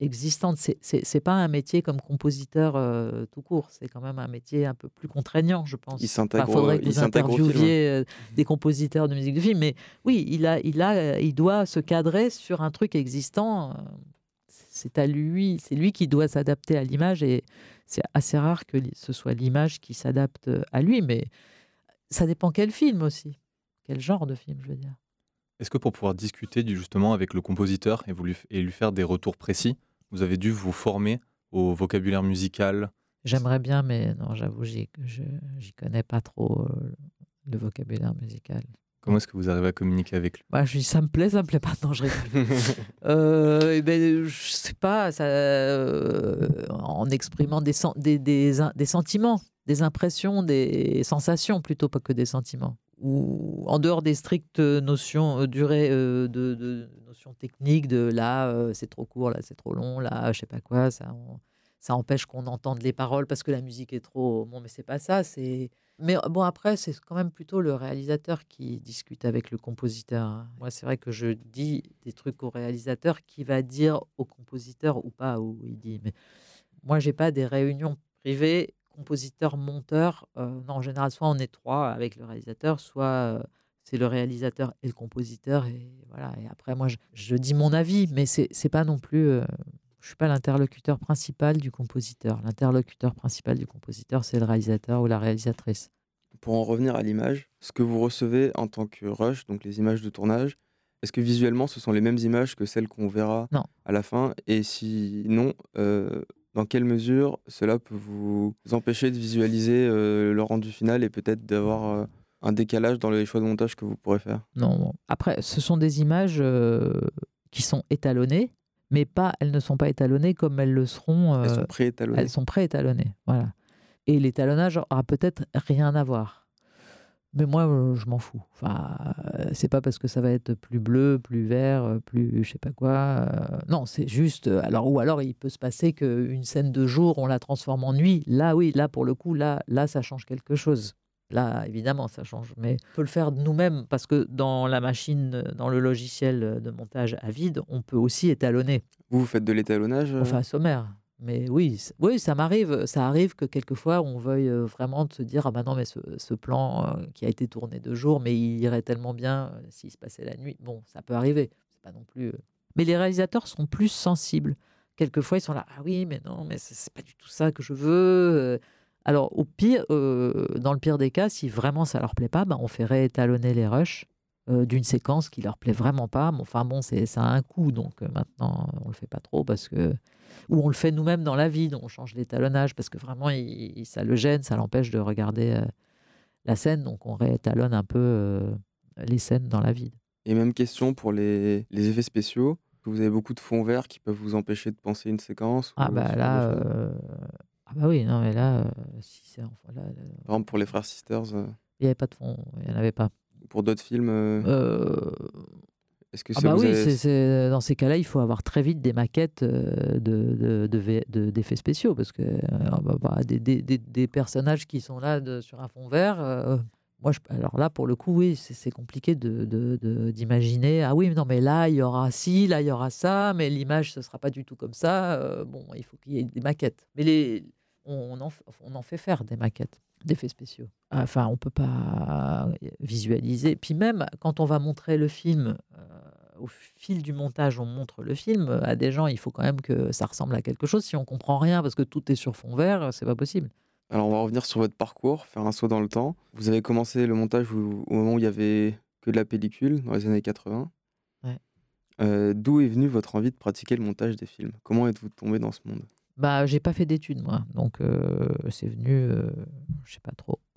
Euh, existante. C'est pas un métier comme compositeur euh, tout court. C'est quand même un métier un peu plus contraignant, je pense. Il s'intègre. faudrait que vous interviewiez euh, des compositeurs de musique de film. Mais oui, il a, il a, il doit se cadrer sur un truc existant. C'est à lui, c'est lui qui doit s'adapter à l'image et c'est assez rare que ce soit l'image qui s'adapte à lui. Mais ça dépend quel film aussi, quel genre de film, je veux dire. Est-ce que pour pouvoir discuter justement avec le compositeur et, et lui faire des retours précis, vous avez dû vous former au vocabulaire musical? J'aimerais bien, mais non, j'avoue, j'y connais pas trop euh, le vocabulaire musical. Comment est-ce que vous arrivez à communiquer avec lui? Bah, je dis, Ça me plaît, ça me plaît pas. Non, je rigole. euh, eh ben, je sais pas, ça, euh, en exprimant des, des, des, des, sentiments, des impressions, des sensations plutôt, pas que des sentiments. Ou en dehors des strictes notions, euh, durée, de, de technique de là, euh, c'est trop court, là, c'est trop long, là, je sais pas quoi, ça, ça empêche qu'on entende les paroles parce que la musique est trop. Bon, mais c'est pas ça. C'est. Mais bon, après, c'est quand même plutôt le réalisateur qui discute avec le compositeur. Hein. Moi, c'est vrai que je dis des trucs au réalisateur qui va dire au compositeur ou pas, où il dit. Mais moi, j'ai pas des réunions privées compositeur monteur euh, non, en général, soit on est trois avec le réalisateur, soit euh, c'est le réalisateur et le compositeur. Et voilà. Et après, moi, je, dis mon avis, mais c'est n'est pas non plus. Je euh, je suis pas l'interlocuteur principal du compositeur. L'interlocuteur principal du compositeur, c'est le réalisateur ou la réalisatrice. Pour en revenir à l'image, ce que vous recevez en tant que rush, donc les images de tournage, est-ce que visuellement, ce sont les mêmes images que celles qu'on verra à la fin? Et si non, euh, dans quelle mesure cela peut vous empêcher de visualiser euh, le rendu final et peut-être d'avoir un décalage dans les choix de montage que vous pourrez faire? Non. Après, ce sont des images euh, qui sont étalonnées, mais pas, elles ne sont pas étalonnées comme elles le seront. elles sont euh, préétalonnées. Elles sont préétalonnées, voilà. Et l'étalonnage aura peut-être rien à voir. Mais moi, euh, je m'en fous. Enfin, c'est pas parce que ça va être plus bleu, plus vert, plus je sais pas quoi. non, c'est juste. Alors ou alors il peut se passer qu'une scène de jour, on la transforme en nuit. Là, oui, là pour le coup, là, là, ça change quelque chose. Là, évidemment, ça change. Mais on peut le faire nous-mêmes parce que dans la machine, dans le logiciel de montage à vide, on peut aussi étalonner. Vous, vous faites de l'étalonnage euh? Enfin, sommaire. Mais oui, oui, ça m'arrive. Ça arrive que quelquefois, on veuille vraiment se dire Ah ben non, mais ce, plan qui a été tourné de jour, mais il irait tellement bien s'il se passait la nuit. Bon, ça peut arriver. C'est pas non plus. Mais les réalisateurs sont plus sensibles. Quelquefois, ils sont là Ah oui, mais non, mais c'est pas du tout ça que je veux. Alors, au pire, dans le pire des cas, si vraiment ça leur plaît pas, ben, on fait réétalonner les rushs euh, d'une séquence qui leur plaît vraiment pas. enfin bon, c'est ça a un coût, donc euh, maintenant on le fait pas trop parce que ou on le fait nous-mêmes dans la vie, on change l'étalonnage parce que vraiment ça le gêne, ça l'empêche de regarder la scène, donc on réétalonne un peu les scènes dans la vie. Et même question pour les, effets spéciaux. Vous avez beaucoup de fonds verts qui peuvent vous empêcher de penser une séquence. Ah bah là, ah bah oui, non, mais là, euh, si c'est. Enfin, là, Par exemple, pour les frères Sisters, euh, il n'y avait pas de fond, il n'y en avait pas. Pour d'autres films, euh, est-ce que Ah bah oui, dans ces cas-là, il faut avoir très vite des maquettes de, de, de d'effets spéciaux parce que bah, bah, des, des, des, personnages qui sont là de- sur un fond vert, moi, je, alors là, pour le coup, oui, c'est compliqué de, d'imaginer. Ah oui, mais non, mais là, il y aura ci, là, il y aura ça, mais l'image, ce sera pas du tout comme ça. bon, il faut qu'il y ait des maquettes. Mais les, on en, on en fait faire des maquettes d'effets spéciaux. Enfin, on peut pas visualiser. Puis même quand on va montrer le film, euh, au fil du montage, on montre le film à des gens. Il faut quand même que ça ressemble à quelque chose. Si on comprend rien parce que tout est sur fond vert, c'est pas possible. Alors, on va revenir sur votre parcours, faire un saut dans le temps. Vous avez commencé le montage au moment où il y avait que de la pellicule, dans les années 80. Euh, d'où est venue votre envie de pratiquer le montage des films? Comment êtes-vous tombé dans ce monde? Bah, j'ai pas fait d'études, moi. Donc, euh, c'est venu, euh, je sais pas trop.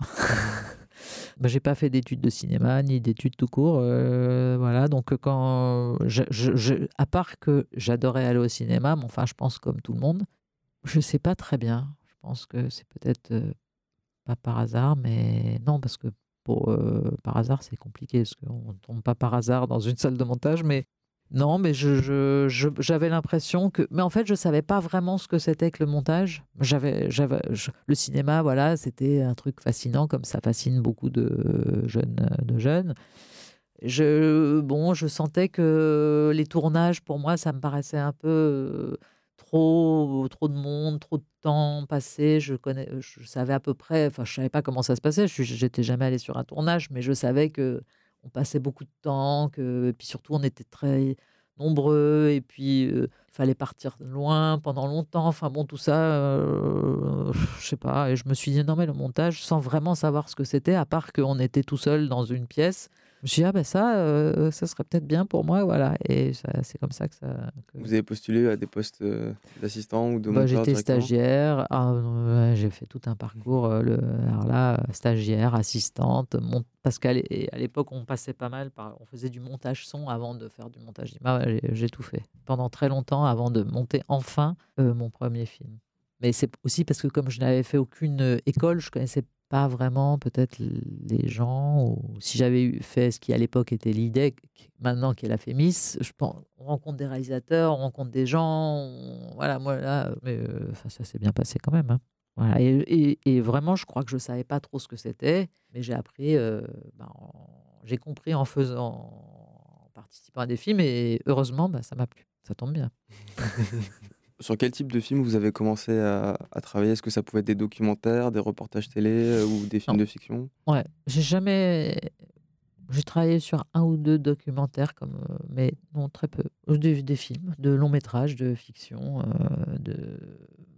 bah, j'ai pas fait d'études de cinéma, ni d'études tout court. Euh, voilà. Donc, quand. Je, à part que j'adorais aller au cinéma, mais enfin, je pense comme tout le monde, je sais pas très bien. Je pense que c'est peut-être pas par hasard, mais non, parce que par hasard, c'est compliqué, parce qu'on ne tombe pas par hasard dans une salle de montage, mais non, mais je, j'avais l'impression que. Mais en fait, je ne savais pas vraiment ce que c'était que le montage. J'avais, j'avais, le cinéma, voilà, c'était un truc fascinant, comme ça fascine beaucoup de jeunes. De jeunes. Je, bon, je sentais que les tournages, pour moi, ça me paraissait un peu euh, trop, trop de monde, trop de temps passé. Je, connais, je savais à peu près, enfin, je savais pas comment ça se passait. Je n'étais jamais allé sur un tournage, mais je savais que on passait beaucoup de temps, que, et puis surtout on était très nombreux, et puis il euh, fallait partir loin pendant longtemps. Enfin bon, tout ça, euh, je sais pas. Et je me suis dit non mais le montage, sans vraiment savoir ce que c'était, à part qu'on était tout seul dans une pièce me suis dit, ah ben ça, euh, ça serait peut-être bien pour moi, voilà. Et c'est comme ça que ça. Vous avez postulé à des postes euh, d'assistant ou de bah, J'étais stagiaire, ah, j'ai fait tout un parcours. Euh, le, alors là, stagiaire, assistante, parce qu'à l'époque, on passait pas mal par. On faisait du montage son avant de faire du montage image. J'ai tout fait pendant très longtemps avant de monter enfin mon premier film. Mais c'est aussi parce que comme je n'avais fait aucune école, je connaissais pas vraiment peut-être les gens, ou si j'avais fait ce qui à l'époque était l'IDEC, maintenant qui est la FEMIS, je pense, on rencontre des réalisateurs, on rencontre des gens, voilà, moi là, mais euh, ça s'est bien passé quand même. Hein. Voilà, et, et, vraiment, je crois que je savais pas trop ce que c'était, mais j'ai appris, ben, j'ai compris en faisant, en participant à des films, et heureusement, ben, ça m'a plu. Ça tombe bien. Sur quel type de film vous avez commencé à, travailler? Est-ce que ça pouvait être des documentaires, des reportages télé euh, ou des films de fiction? Ouais, j'ai jamais, J'ai travaillé sur un ou deux documentaires, comme, mais non, très peu. Des, des films, de longs métrages, de fiction. de...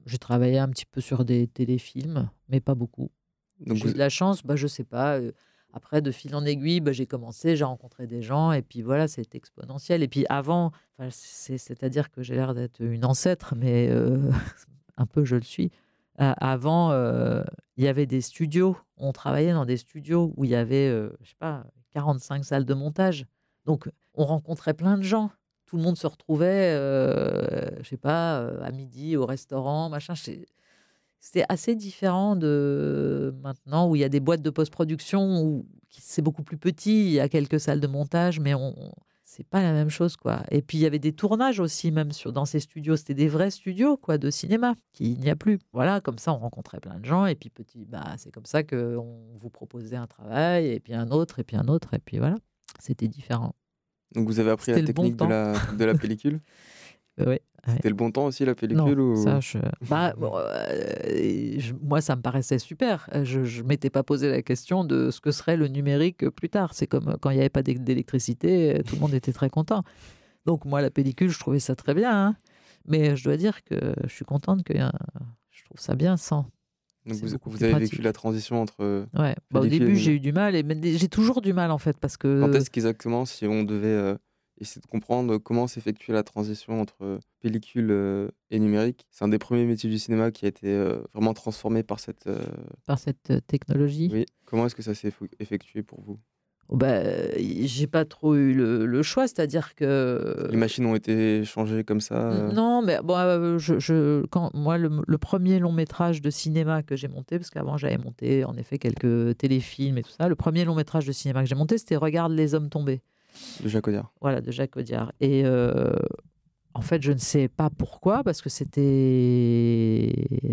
J'ai travaillé un petit peu sur des téléfilms, mais pas beaucoup. J'ai eu de la chance, bah, je sais pas. Après, de fil en aiguille, bah, j'ai commencé, j'ai rencontré des gens, et puis voilà, c'est exponentiel. Et puis avant, c'est-à-dire que j'ai l'air d'être une ancêtre, mais un peu je le suis. avant, il y avait des studios, on travaillait dans des studios où il y avait, je sais pas, 45 salles de montage. Donc, on rencontrait plein de gens. Tout le monde se retrouvait, je sais pas, à midi au restaurant, machin. C'était assez différent de maintenant où il y a des boîtes de post-production où c'est beaucoup plus petit, il y a quelques salles de montage, mais on, c'est pas la même chose quoi. Et puis il y avait des tournages aussi même sur dans ces studios, c'était des vrais studios quoi de cinéma qui n'y a plus. Voilà, comme ça on rencontrait plein de gens et puis petit bah c'est comme ça que on vous proposait un travail et puis un autre et puis un autre et puis voilà, c'était différent. Donc vous avez appris la technique de, la, de la pellicule? Oui. C'était le bon temps aussi la pellicule ou... ça, bah, euh, moi ça me paraissait super. Je ne m'étais pas posé la question de ce que serait le numérique plus tard. C'est comme quand il n'y avait pas d'électricité, tout le monde était très content. Donc moi la pellicule, je trouvais ça très bien. Hein. Mais je dois dire que je suis contente que je trouve ça bien sans. Donc vous, avez vécu la transition entre. Ouais. Bah, au début j'ai eu du mal et j'ai toujours du mal en fait parce que. Quand est-ce qu'exactement si on devait euh, essayer de comprendre comment s'effectue la transition entre pellicule euh, et numérique. C'est un des premiers métiers du cinéma qui a été euh, vraiment transformé par cette, euh, par cette technologie. Oui. Comment est-ce que ça s'est effectué pour vous? Oh bah, j'ai pas trop eu le, choix, c'est-à-dire que les machines ont été changées comme ça. Non, mais bon, je, quand moi le, premier long métrage de cinéma que j'ai monté, parce qu'avant j'avais monté en effet quelques téléfilms et tout ça, le premier long métrage de cinéma que j'ai monté, c'était Regarde les hommes tombés. De Jacques Audiard. Voilà, de Jacques Audiard. Et euh, en fait, je ne sais pas pourquoi, parce que c'était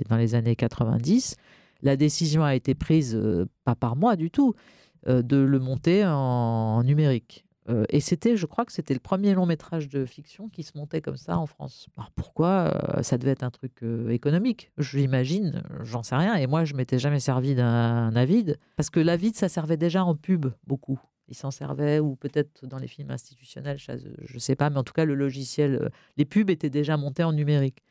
dans les années 90. La décision a été prise, euh, pas par moi du tout, euh, de le monter en, numérique. et c'était, je crois que c'était le premier long métrage de fiction qui se montait comme ça en France. Alors pourquoi Ça devait être un truc économique, j'imagine, j'en sais rien. Et moi, je m'étais jamais servi d'un Avid, parce que l'Avid, ça servait déjà en pub beaucoup ils s'en servaient, ou peut-être dans les films institutionnels, je ne sais pas, mais en tout cas, le logiciel, euh, les pubs étaient déjà montés en numérique.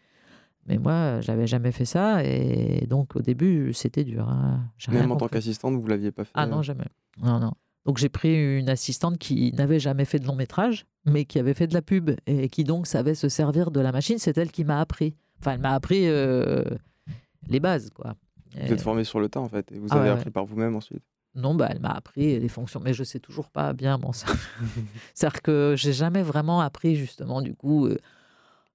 Mais moi, j'avais jamais fait ça, et donc au début, c'était dur. Hein. Même en tant qu'assistante, vous l'aviez pas fait Ah non, euh? jamais. Non, non. Donc j'ai pris une assistante qui n'avait jamais fait de long métrage, mais qui avait fait de la pub, et qui donc savait se servir de la machine. C'est elle qui m'a appris. Enfin, elle m'a appris euh, les bases, quoi. Vous êtes formé sur le tas, en fait, et vous ah avez appris par vous-même ensuite non, bah, elle m'a appris les fonctions, mais je sais toujours pas bien. C'est-à-dire que j'ai jamais vraiment appris justement du coup. Euh,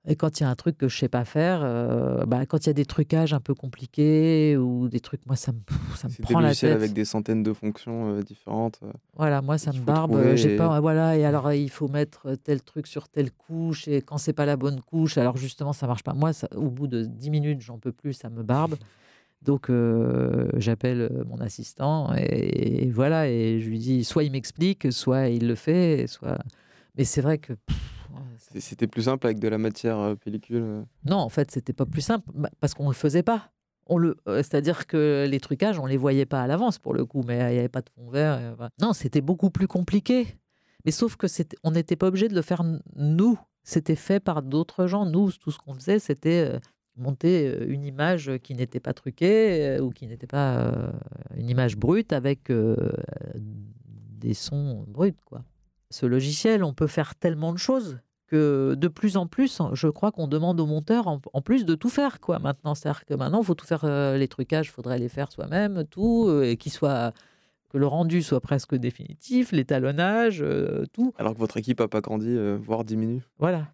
et quand il y a un truc que je sais pas faire, euh, bah, quand il y a des trucages un peu compliqués ou des trucs, moi ça me, ça me prend la tête. avec des centaines de fonctions euh, différentes. Voilà, moi ça me barbe. J'ai pas, voilà, et alors il faut mettre tel truc sur telle couche et quand c'est pas la bonne couche, alors justement ça marche pas. Moi, ça, au bout de 10 minutes, j'en peux plus, ça me barbe. Donc euh, j'appelle euh, mon assistant et, voilà, et je lui dis soit il m'explique, soit il le fait, soit. Mais c'est vrai que. C'était plus simple avec de la matière euh, pellicule Non, en fait, c'était pas plus simple bah, parce qu'on le faisait pas. On le, c'est-à-dire que les trucages, on les voyait pas à l'avance pour le coup, mais il n'y avait pas de fond vert. Non, c'était beaucoup plus compliqué. Mais sauf que c'était, on n'était pas obligé de le faire nous. C'était fait par d'autres gens. Nous, tout ce qu'on faisait, c'était monter une image qui n'était pas truquée ou qui n'était pas une image brute avec des sons bruts. Quoi. Ce logiciel, on peut faire tellement de choses que de plus en plus, je crois qu'on demande aux monteurs en, plus de tout faire. quoi. Maintenant, c'est-à-dire que maintenant, il faut tout faire, les trucages, il faudrait les faire soi-même, tout, et qu'il soit que le rendu soit presque définitif, l'étalonnage, tout. Alors que votre équipe n'a pas grandi, voire diminué. Voilà.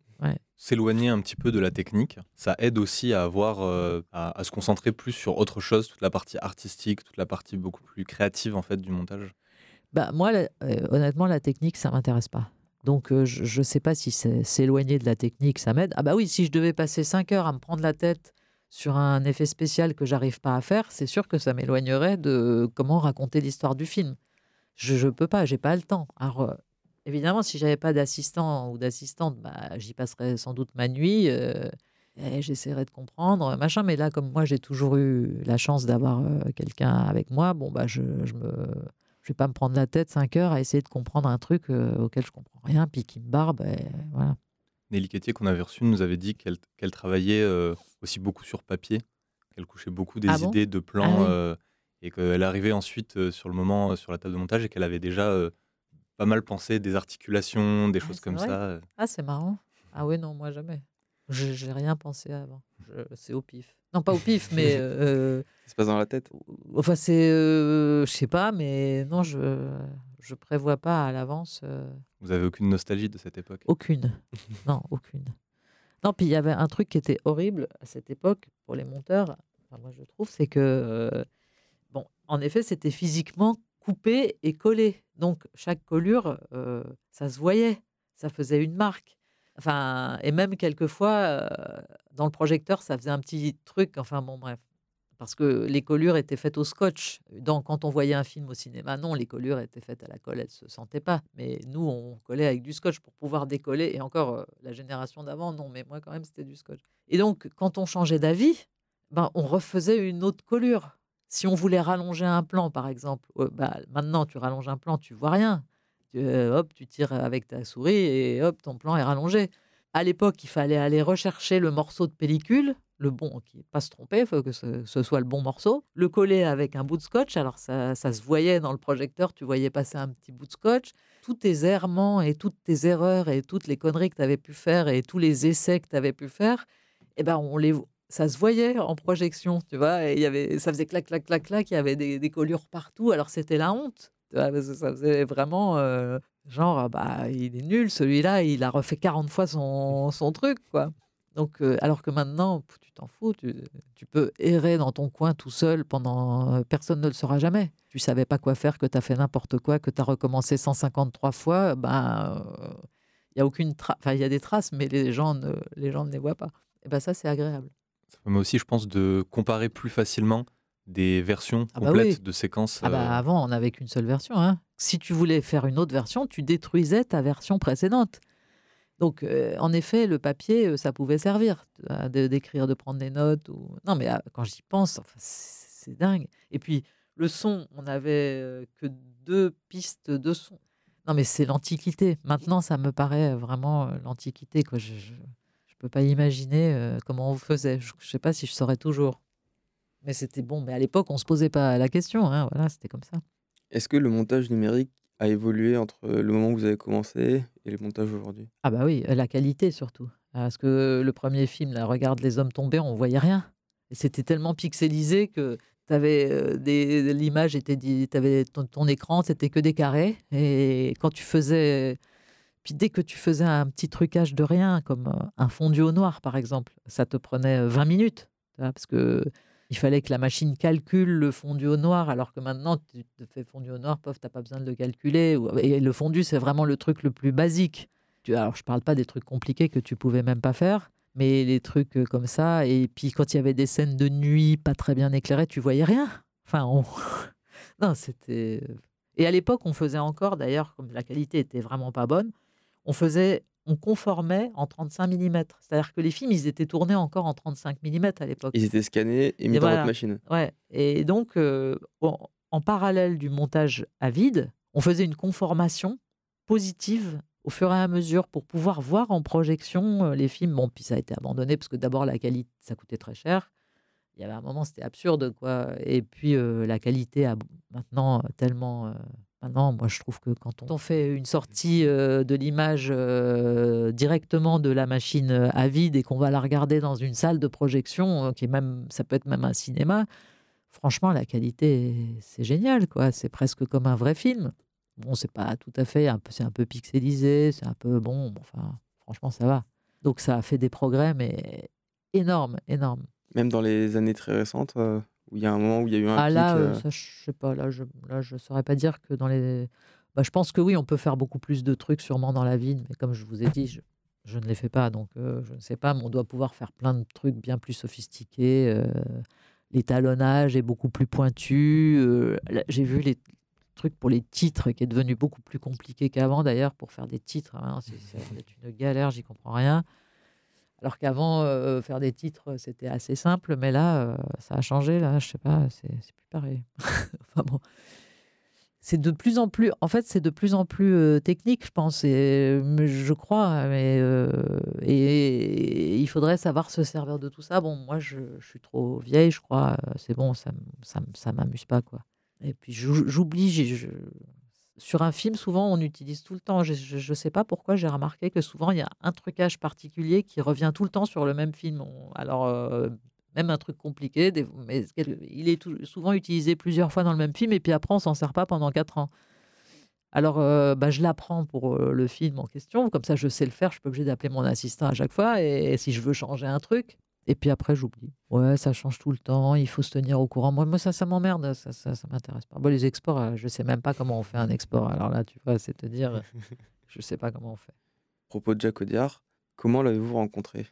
S'éloigner un petit peu de la technique, ça aide aussi à avoir, euh, à, se concentrer plus sur autre chose, toute la partie artistique, toute la partie beaucoup plus créative en fait du montage. Bah moi, euh, honnêtement, la technique, ça m'intéresse pas. Donc euh, je ne sais pas si s'éloigner de la technique, ça m'aide. Ah bah oui, si je devais passer 5 heures à me prendre la tête sur un effet spécial que j'arrive pas à faire, c'est sûr que ça m'éloignerait de comment raconter l'histoire du film. Je ne peux pas, j'ai pas le temps. Alors, Évidemment, si j'avais pas d'assistant ou d'assistante, bah, j'y passerais sans doute ma nuit. Euh, et j'essaierais de comprendre, machin. Mais là, comme moi, j'ai toujours eu la chance d'avoir euh, quelqu'un avec moi, bon, bah, je, je, me, Je vais pas me prendre la tête 5 heures à essayer de comprendre un truc auquel je comprends rien, puis qui me barbe. Et voilà. Nelly Quétier, qu'on avait reçue, nous avait dit qu'elle travaillait aussi beaucoup sur papier, qu'elle couchait beaucoup des ah idées de plans ah et qu'elle arrivait ensuite sur le moment sur la table de montage et qu'elle avait déjà pas mal pensé des articulations, des ah, choses comme ça. Ah, c'est marrant. Ah oui, non, moi jamais. J'ai rien pensé avant. C'est au pif. Non, pas au pif, mais. Euh, ça se passe dans la tête? Enfin, c'est. Euh, je sais pas, mais non, je je prévois pas à l'avance. Euh. Vous avez aucune nostalgie de cette époque? Aucune. non, aucune. Non, puis il y avait un truc qui était horrible à cette époque pour les monteurs, moi je trouve, c'est que. bon, en effet, c'était physiquement coupé et collé. Donc, chaque collure, ça se voyait. Ça faisait une marque. Enfin, et même quelquefois, dans le projecteur, ça faisait un petit truc. Enfin, bon, bref. Parce que les collures étaient faites au scotch. Donc, quand on voyait un film au cinéma, non, les collures étaient faites à la colle, elles ne se sentaient pas. Mais nous, on collait avec du scotch pour pouvoir décoller. Et encore, la génération d'avant, non, mais moi, quand même, c'était du scotch. Et donc, quand on changeait d'avis, ben, on refaisait une autre collure. Si on voulait rallonger un plan, par exemple, bah, maintenant, tu rallonges un plan, tu vois rien. Euh, hop, tu tires avec ta souris et hop, ton plan est rallongé. À l'époque, il fallait aller rechercher le morceau de pellicule, le bon, qui pas se tromper, il faut que ce, soit le bon morceau, le coller avec un bout de scotch. Alors ça, ça, se voyait dans le projecteur, tu voyais passer un petit bout de scotch. Tous tes errements et toutes tes erreurs et toutes les conneries que tu avais pu faire et tous les essais que tu avais pu faire, eh ben on les, ça se voyait en projection, tu vois. Et y avait, ça faisait clac, clac, clac, clac. Il y avait des, des partout. Alors c'était la honte ça faisait vraiment euh, genre, ah bah, il est nul, celui-là, il a refait 40 fois son, son truc, quoi. Donc, euh, alors que maintenant, tu t'en fous, tu, tu, peux errer dans ton coin tout seul pendant. Euh, personne ne le saura jamais. Tu savais pas quoi faire, que tu as fait n'importe quoi, que tu as recommencé 153 fois, ben. il y a aucune trace. Enfin, il y a des traces, mais les gens ne les, gens ne les voient pas. Et ben ça, c'est agréable. Ça permet aussi, je pense, de comparer plus facilement des versions ah bah complètes de séquences ah bah, euh, Avant, on n'avait qu'une seule version. Hein. Si tu voulais faire une autre version, tu détruisais ta version précédente. Donc, euh, en effet, le papier, euh, ça pouvait servir d'écrire, de, prendre des notes. Ou... Non, mais quand j'y pense, c'est dingue. Et puis, le son, on n'avait que deux pistes de son. Non, mais c'est l'Antiquité. Maintenant, ça me paraît vraiment l'Antiquité. Je peux pas imaginer comment on faisait. Je ne sais pas si je saurais toujours. Mais c'était bon. Mais à l'époque, on se posait pas la question. Hein, voilà, c'était comme ça. Est-ce que le montage numérique a évolué entre le moment où vous avez commencé et le montage aujourd'hui? Ah bah oui, la qualité surtout. Parce que le premier film, là, Regarde les hommes tombés, on voyait rien. Et c'était tellement pixelisé que avais des, l'image était dit, avais ton, ton écran, c'était que des carrés. Et quand tu faisais, puis dès que tu faisais un petit trucage de rien, comme un fondu au noir par exemple, ça te prenait 20 minutes. Parce que il fallait que la machine calcule le fondu au noir, alors que maintenant, tu te fais fondu au noir, pof, tu n'as pas besoin de le calculer. Et le fondu, c'est vraiment le truc le plus basique. Alors, je parle pas des trucs compliqués que tu pouvais même pas faire, mais les trucs euh, comme ça. Et puis, quand il y avait des scènes de nuit pas très bien éclairées, tu voyais rien. Enfin, non, c'était. Euh, et à l'époque, on faisait encore, d'ailleurs, comme la qualité était vraiment pas bonne, on faisait on conformait en 35 mm. C'est-à-dire que les films, ils étaient tournés encore en 35 mm à l'époque. Ils étaient scannés et mis dans votre machine. Ouais. Et donc, euh, en, parallèle du montage à vide, on faisait une conformation positive au fur et à mesure pour pouvoir voir en projection euh, les films. Bon, puis ça a été abandonné parce que d'abord, la qualité, ça coûtait très cher. Il y avait un moment, c'était absurde, quoi. Et puis, euh, la qualité a maintenant tellement Maintenant, moi, je trouve que quand on fait une sortie euh, de l'image euh, directement de la machine euh, à vide et qu'on va la regarder dans une salle de projection, qui est même, ça peut être même un cinéma, franchement, la qualité, c'est génial, quoi. C'est presque comme un vrai film. Bon, c'est pas tout à fait, c'est un peu pixelisé, c'est un peu bon, enfin, franchement, ça va. Donc, ça a fait des progrès, mais énormes, énormes. Même dans les années très récentes il y a un moment où il y a eu un ah là, euh, ça, je sais pas. Là, je là, je saurais pas dire que dans les. Bah, je pense que oui, on peut faire beaucoup plus de trucs sûrement dans la vie, mais comme je vous ai dit, je, je ne les fais pas, donc euh, je ne sais pas. Mais on doit pouvoir faire plein de trucs bien plus sophistiqués. Euh, L'étalonnage est beaucoup plus pointu. J'ai vu les trucs pour les titres qui est devenu beaucoup plus compliqué qu'avant d'ailleurs pour faire des titres. Hein, c'est une galère, j'y comprends rien. Alors qu'avant, euh, faire des titres, c'était assez simple, mais là, euh, ça a changé. Là, je sais pas, c'est plus pareil. enfin bon, c'est de plus en plus, en fait, c'est de plus en plus technique, je pense, je crois, mais et, il faudrait savoir se servir de tout ça. Bon, moi, je, suis trop vieille, je crois, c'est bon, ça, ça, ça m'amuse pas, quoi. Et puis j'oublie, sur un film, souvent, on utilise tout le temps. Je ne sais pas pourquoi j'ai remarqué que souvent, il y a un trucage particulier qui revient tout le temps sur le même film. alors, même un truc compliqué, mais il est souvent utilisé plusieurs fois dans le même film, et puis après, on s'en sert pas pendant quatre ans. Alors, bah, je l'apprends pour le film en question, comme ça je sais le faire, je suis pas obligé d'appeler mon assistant à chaque fois, et, si je veux changer un truc, et puis après j'oublie. Ouais, ça change tout le temps, il faut se tenir au courant. Moi, moi ça, ça m'emmerde, ça, ça, ça m'intéresse pas. Bon, les exports, je sais même pas comment on fait un export. Alors là, tu vois, c'est te dire, je sais pas comment on fait. À propos de Jacques Audiard, comment l'avez-vous rencontré?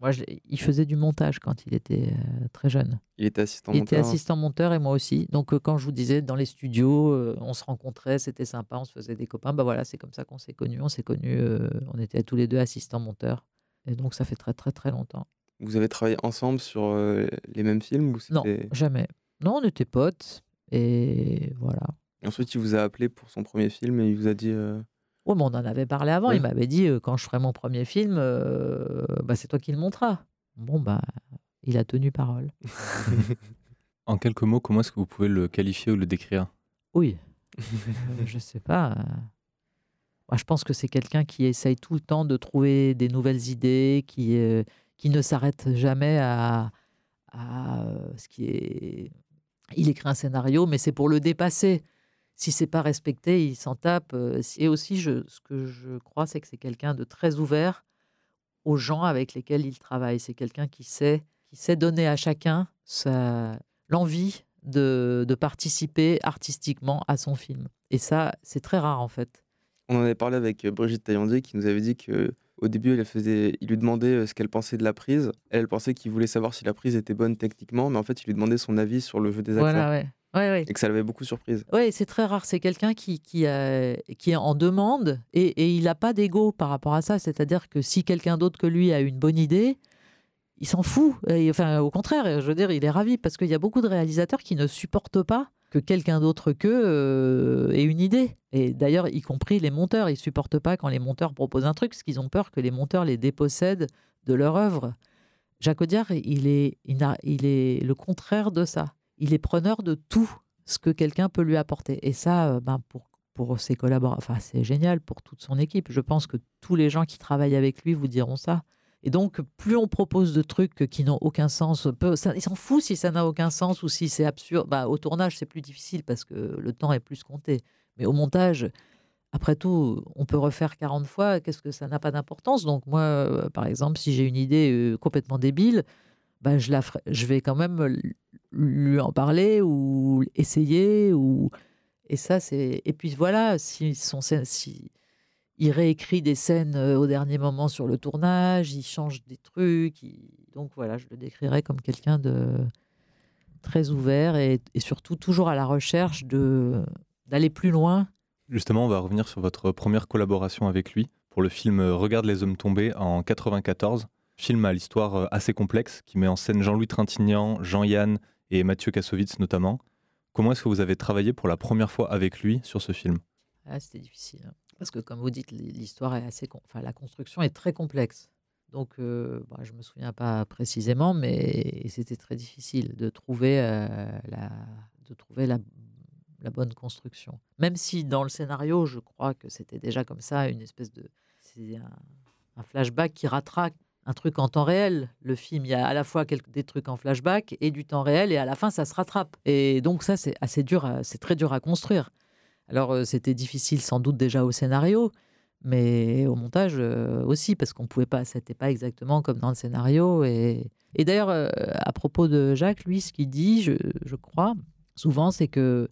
Moi, il faisait du montage quand il était euh, très jeune. Il était assistant monteur. Il était assistant monteur et moi aussi. Donc, euh, quand je vous disais, dans les studios, euh, on se rencontrait, c'était sympa, on se faisait des copains. Bah voilà, c'est comme ça qu'on s'est connus. On s'est connus, on était tous les deux assistants monteurs. Et donc, ça fait très, très, très longtemps. Vous avez travaillé ensemble sur les mêmes films ou Non, jamais. Non, on était potes. Et voilà. Et ensuite, il vous a appelé pour son premier film et il vous a dit. Oui, mais on en avait parlé avant. Il m'avait dit quand je ferai mon premier film, bah, c'est toi qui le montras. Bon, bah, il a tenu parole. en quelques mots, comment est-ce que vous pouvez le qualifier ou le décrire? Oui, je sais pas. Moi, je pense que c'est quelqu'un qui essaye tout le temps de trouver des nouvelles idées, qui, qui ne s'arrête jamais à, à ce qui est. Il écrit un scénario, mais c'est pour le dépasser si c'est pas respecté, il s'en tape. Et aussi, je, ce que je crois, c'est que c'est quelqu'un de très ouvert aux gens avec lesquels il travaille. C'est quelqu'un qui sait, qui sait donner à chacun l'envie de, de, participer artistiquement à son film. Et ça, c'est très rare en fait. On en avait parlé avec Brigitte Taillandier qui nous avait dit que au début, elle faisait, il lui demandait ce qu'elle pensait de la prise. Elle, pensait qu'il voulait savoir si la prise était bonne techniquement, mais en fait, il lui demandait son avis sur le jeu des acteurs. Voilà, ouais. Et que ça l'avait beaucoup surprise. Oui, c'est très rare. C'est quelqu'un qui, qui, qui, est en demande et, et il n'a pas d'ego par rapport à ça. C'est-à-dire que si quelqu'un d'autre que lui a une bonne idée, il s'en fout. enfin, au contraire, je veux dire, il est ravi parce qu'il y a beaucoup de réalisateurs qui ne supportent pas que quelqu'un d'autre qu'eux euh, ait une idée. Et d'ailleurs, y compris les monteurs, ils supportent pas quand les monteurs proposent un truc, parce qu'ils ont peur que les monteurs les dépossèdent de leur œuvre. Jacques Audiard, il est, il, il est le contraire de ça il est preneur de tout ce que quelqu'un peut lui apporter. Et ça, euh, ben, pour, pour ses collaborateurs, c'est génial pour toute son équipe. Je pense que tous les gens qui travaillent avec lui vous diront ça. Et donc, plus on propose de trucs qui n'ont aucun sens, peu, ça, il s'en fout si ça n'a aucun sens ou si c'est absurde. Bah, au tournage, c'est plus difficile parce que le temps est plus compté. Mais au montage, après tout, on peut refaire 40 fois. Qu'est-ce que ça n'a pas d'importance? Donc, moi, euh, par exemple, si j'ai une idée euh, complètement débile, bah, je, vais quand même lui en parler ou essayer et ça et puis voilà si il réécrit des scènes euh, au dernier moment sur le tournage, il change des trucs, donc voilà, je le décrirais comme quelqu'un de très ouvert et, et, surtout toujours à la recherche de d'aller plus loin. Justement, on va revenir sur votre première collaboration avec lui pour le film Regarde les hommes tombés en 94, film à l'histoire euh, assez complexe qui met en scène Jean-Louis Trintignant, Jean-Yann et Mathieu Kassovitz notamment. Comment est-ce que vous avez travaillé pour la première fois avec lui sur ce film? Ah, C'était difficile. Parce que, comme vous dites, l'histoire est assez. Enfin, la construction est très complexe. Donc, euh, bah, je me souviens pas précisément, mais c'était très difficile de trouver, euh, la, bonne construction. Même si dans le scénario, je crois que c'était déjà comme ça, une espèce de. C'est un, flashback qui rattrape un truc en temps réel. Le film, il y a à la fois des trucs en flashback et du temps réel, et à la fin, ça se rattrape. Et donc ça, c'est assez dur, c'est très dur à construire. Alors euh, c'était difficile sans doute déjà au scénario, mais au montage euh, aussi, parce qu'on pouvait pas, c'était pas exactement comme dans le scénario. Et, et d'ailleurs, euh, à propos de Jacques, lui, ce qu'il dit, je, je crois, souvent, c'est que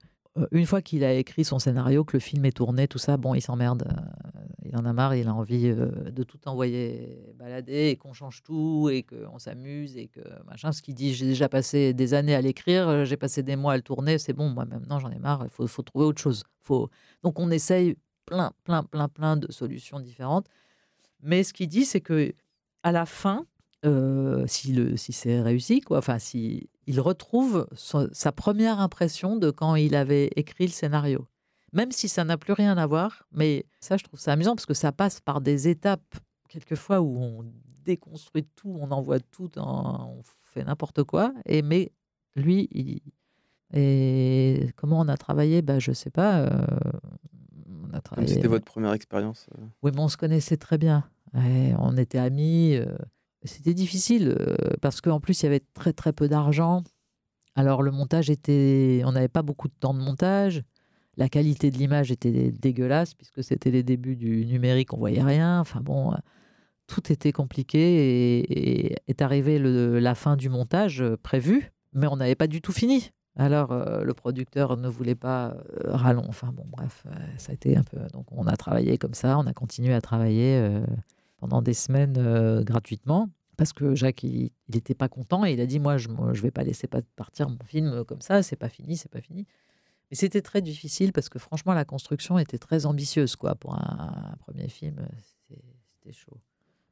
une fois qu'il a écrit son scénario, que le film est tourné, tout ça, bon, il s'emmerde. Euh, il en a marre, il a envie euh, de tout envoyer balader et qu'on change tout et qu'on s'amuse et que machin. Ce qu'il dit, j'ai déjà passé des années à l'écrire, j'ai passé des mois à le tourner, c'est bon, moi maintenant j'en ai marre, il faut, faut, trouver autre chose. Faut... Donc on essaye plein, plein, plein, plein de solutions différentes. Mais ce qu'il dit, c'est que à la fin, si, le, si c'est réussi, quoi, enfin, si il retrouve sa première impression de quand il avait écrit le scénario. même si ça n'a plus rien à voir. Mais ça, je trouve ça amusant parce que ça passe par des étapes, quelquefois, où on déconstruit tout, on envoie tout, on fait n'importe quoi. Et mais lui, il... et comment on a travaillé? Bah, Je sais pas. Euh, on a travaillé... C'était votre première expérience euh? Oui, mais on se connaissait très bien. on était amis. Euh, c'était difficile parce qu'en plus, il y avait très très peu d'argent. Alors le montage était... On n'avait pas beaucoup de temps de montage. La qualité de l'image était dégueulasse puisque c'était les débuts du numérique, on voyait rien. Enfin bon, tout était compliqué et, est arrivé la fin du montage euh, prévu, mais on n'avait pas du tout fini. Alors euh, le producteur ne voulait pas euh, rallonge. Enfin bon, bref, ça a été un peu. Donc on a travaillé comme ça, on a continué à travailler pendant des semaines gratuitement parce que Jacques il n'était pas content et il a dit moi je ne vais pas laisser partir mon film comme ça, c'est pas fini, c'est pas fini. Mais c'était très difficile parce que franchement la construction était très ambitieuse quoi pour un premier film, c'était chaud.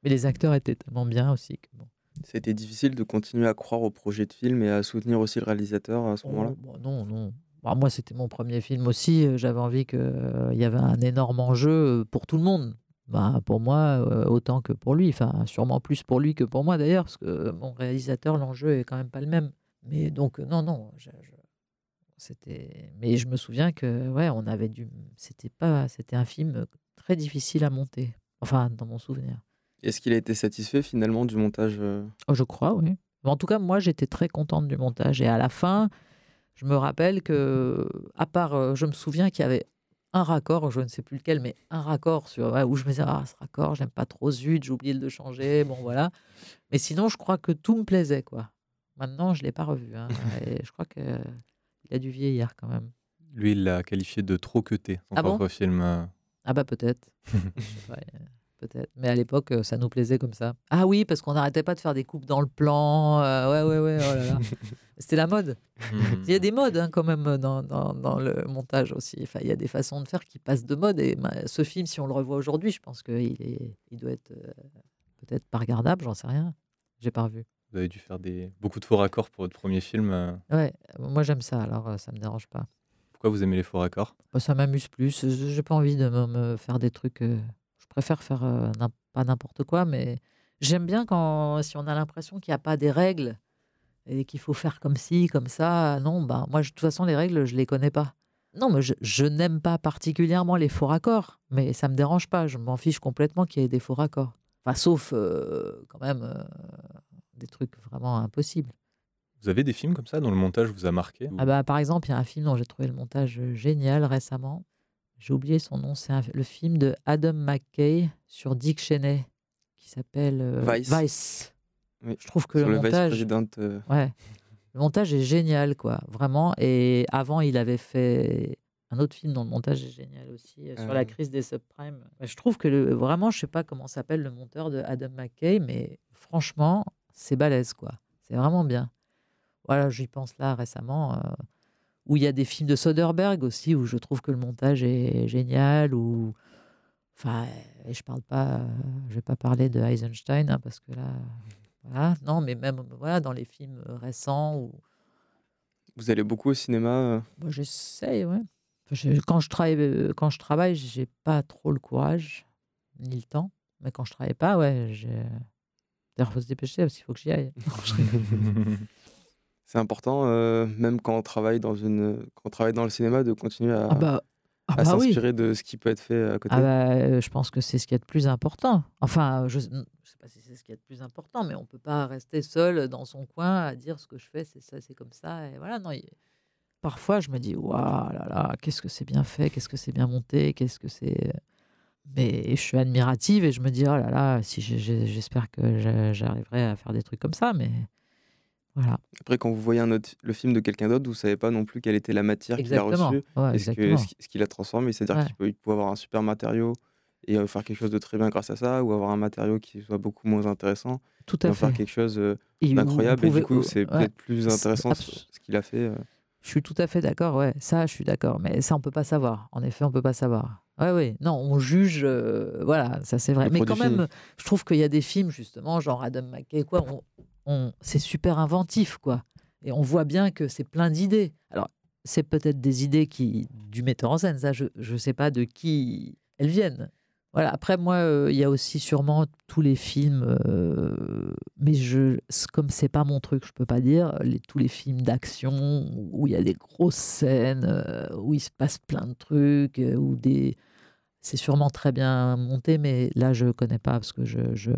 Mais les acteurs étaient tellement bien aussi que bon. C'était difficile de continuer à croire au projet de film et à soutenir aussi le réalisateur à ce oh, moment-là? bah Non, non. Bah, moi, c'était mon premier film aussi. Euh, j'avais envie qu'il euh, y avait un énorme enjeu euh, pour tout le monde. Bah, pour moi, autant que pour lui. Enfin, sûrement plus pour lui que pour moi d'ailleurs, parce que mon réalisateur, l'enjeu est quand même pas le même. Mais donc, non, non. C'était. Mais je me souviens que, ouais, on avait dû. C'était pas. C'était un film très difficile à monter. Enfin, dans mon souvenir. Est-ce qu'il a été satisfait finalement du montage euh? Oh, Je crois, oui. En tout cas, moi, j'étais très contente du montage. Et à la fin, je me rappelle que, à part, euh, je me souviens qu'il y avait un raccord, je ne sais plus lequel, mais un raccord sur, où je me disais, ah, ce raccord, j'aime pas trop, zut, j'ai oublié de le changer, bon voilà. Mais sinon, je crois que tout me plaisait, quoi. Maintenant, je ne l'ai pas revu. Hein, et je crois qu'il a dû vieillir quand même. Lui, il l'a qualifié de trop cuté, son ah propre film. Euh. Ah bah peut-être peut-être. Mais à l'époque, euh, ça nous plaisait comme ça. Ah oui, parce qu'on n'arrêtait pas de faire des coupes dans le plan. Euh, ouais, ouais, ouais. Oh là là. C'était la mode. Hmm. Il y a des modes hein, quand même dans, dans, dans, le montage aussi. Enfin, il y a des façons de faire qui passent de mode. Et bah, ce film, si on le revoit aujourd'hui, je pense qu'il est, il doit être euh, peut-être pas regardable, j'en sais rien. J'ai pas revu. Vous avez dû faire des, beaucoup de faux raccords pour votre premier film. Ouais, moi j'aime ça, alors ça me dérange pas. Pourquoi vous aimez les faux raccords? Bah, Ça m'amuse plus. J'ai pas envie de me, faire des trucs préfère faire euh, pas n'importe quoi, mais j'aime bien quand si on a l'impression qu'il n'y a pas des règles et qu'il faut faire comme ci, comme ça. Non, bah moi, de toute façon, les règles, je les connais pas. Non, mais je, n'aime pas particulièrement les faux raccords, mais ça me dérange pas. Je m'en fiche complètement qu'il y ait des faux raccords. Enfin, sauf euh, quand même euh, des trucs vraiment impossibles. Vous avez des films comme ça dont le montage vous a marqué ah bah, Par exemple, il y a un film dont j'ai trouvé le montage génial récemment. J'ai oublié son nom, c'est le film de Adam McKay sur Dick Cheney qui s'appelle euh, Vice. Je trouve que le, montage, euh. ouais, le montage est génial, quoi, vraiment. Et avant, il avait fait un autre film dont le montage est génial aussi euh, sur la crise des subprimes. Je trouve que le, vraiment, je sais pas comment s'appelle le monteur de Adam McKay, mais franchement, c'est balèze, quoi. C'est vraiment bien. Voilà, j'y pense là récemment où il y a des films de Soderbergh aussi, où je trouve que le montage est génial, ou... Enfin, et je parle pas, je vais pas parler de Eisenstein, hein, parce que là, voilà, non, mais même voilà, dans les films récents. Où... Vous allez beaucoup au cinéma euh Moi, j'essaye, ouais. quand, je travaille, quand je travaille, j'ai pas trop le courage, ni le temps. Mais quand je travaille pas, ouais, j'ai. D'ailleurs, faut se dépêcher parce qu'il faut que j'y aille. C'est important, euh, même quand on travaille dans une, quand on travaille dans le cinéma, de continuer à, ah bah, ah bah s'inspirer de ce qui peut être fait à côté. Ah bah, euh, je pense que c'est ce qui est le plus important. Enfin, je ne sais pas si c'est ce qui est le plus important, mais on peut pas rester seul dans son coin à dire ce que je fais, c'est ça, c'est comme ça. Et voilà, non. Parfois, je me dis, waouh là là, qu'est-ce que c'est bien fait, qu'est-ce que c'est bien monté, qu'est-ce que c'est. Mais je suis admirative et je me dis, oh là là, si j'espère que j'arriverai à faire des trucs comme ça, mais après, quand vous voyez un autre, le film de quelqu'un d'autre, vous ne savez pas non plus quelle était la matière qu'il a reçue et ce qu'il a transformé. C'est-à-dire qu'il peut, peut, avoir un super matériau et euh, faire quelque chose de très bien grâce à ça, ou avoir un matériau qui soit beaucoup moins intéressant Tout à et faire quelque chose euh, d'incroyable. Et du coup, c'est peut-être plus intéressant ce qu'il a fait. Euh. Je suis tout à fait d'accord, ouais, ça, je suis d'accord. Mais ça, on peut pas savoir. En effet, on peut pas savoir. Ouais, oui. Non, on juge, voilà, ça c'est vrai. Mais quand même, je trouve qu'il y a des films, justement, genre Adam McKay, quoi, c'est super inventif, quoi. Et on voit bien que c'est plein d'idées. Alors, c'est peut-être des idées qui du metteur en scène. Ça, je ne sais pas de qui elles viennent. Voilà. Après, moi, euh, il y a aussi sûrement tous les films, euh, mais je, comme c'est pas mon truc, je peux pas dire les, tous les films d'action où il y a des grosses scènes, euh, où il se passe plein de trucs, ou des, c'est sûrement très bien monté, mais là, je connais pas parce que je, je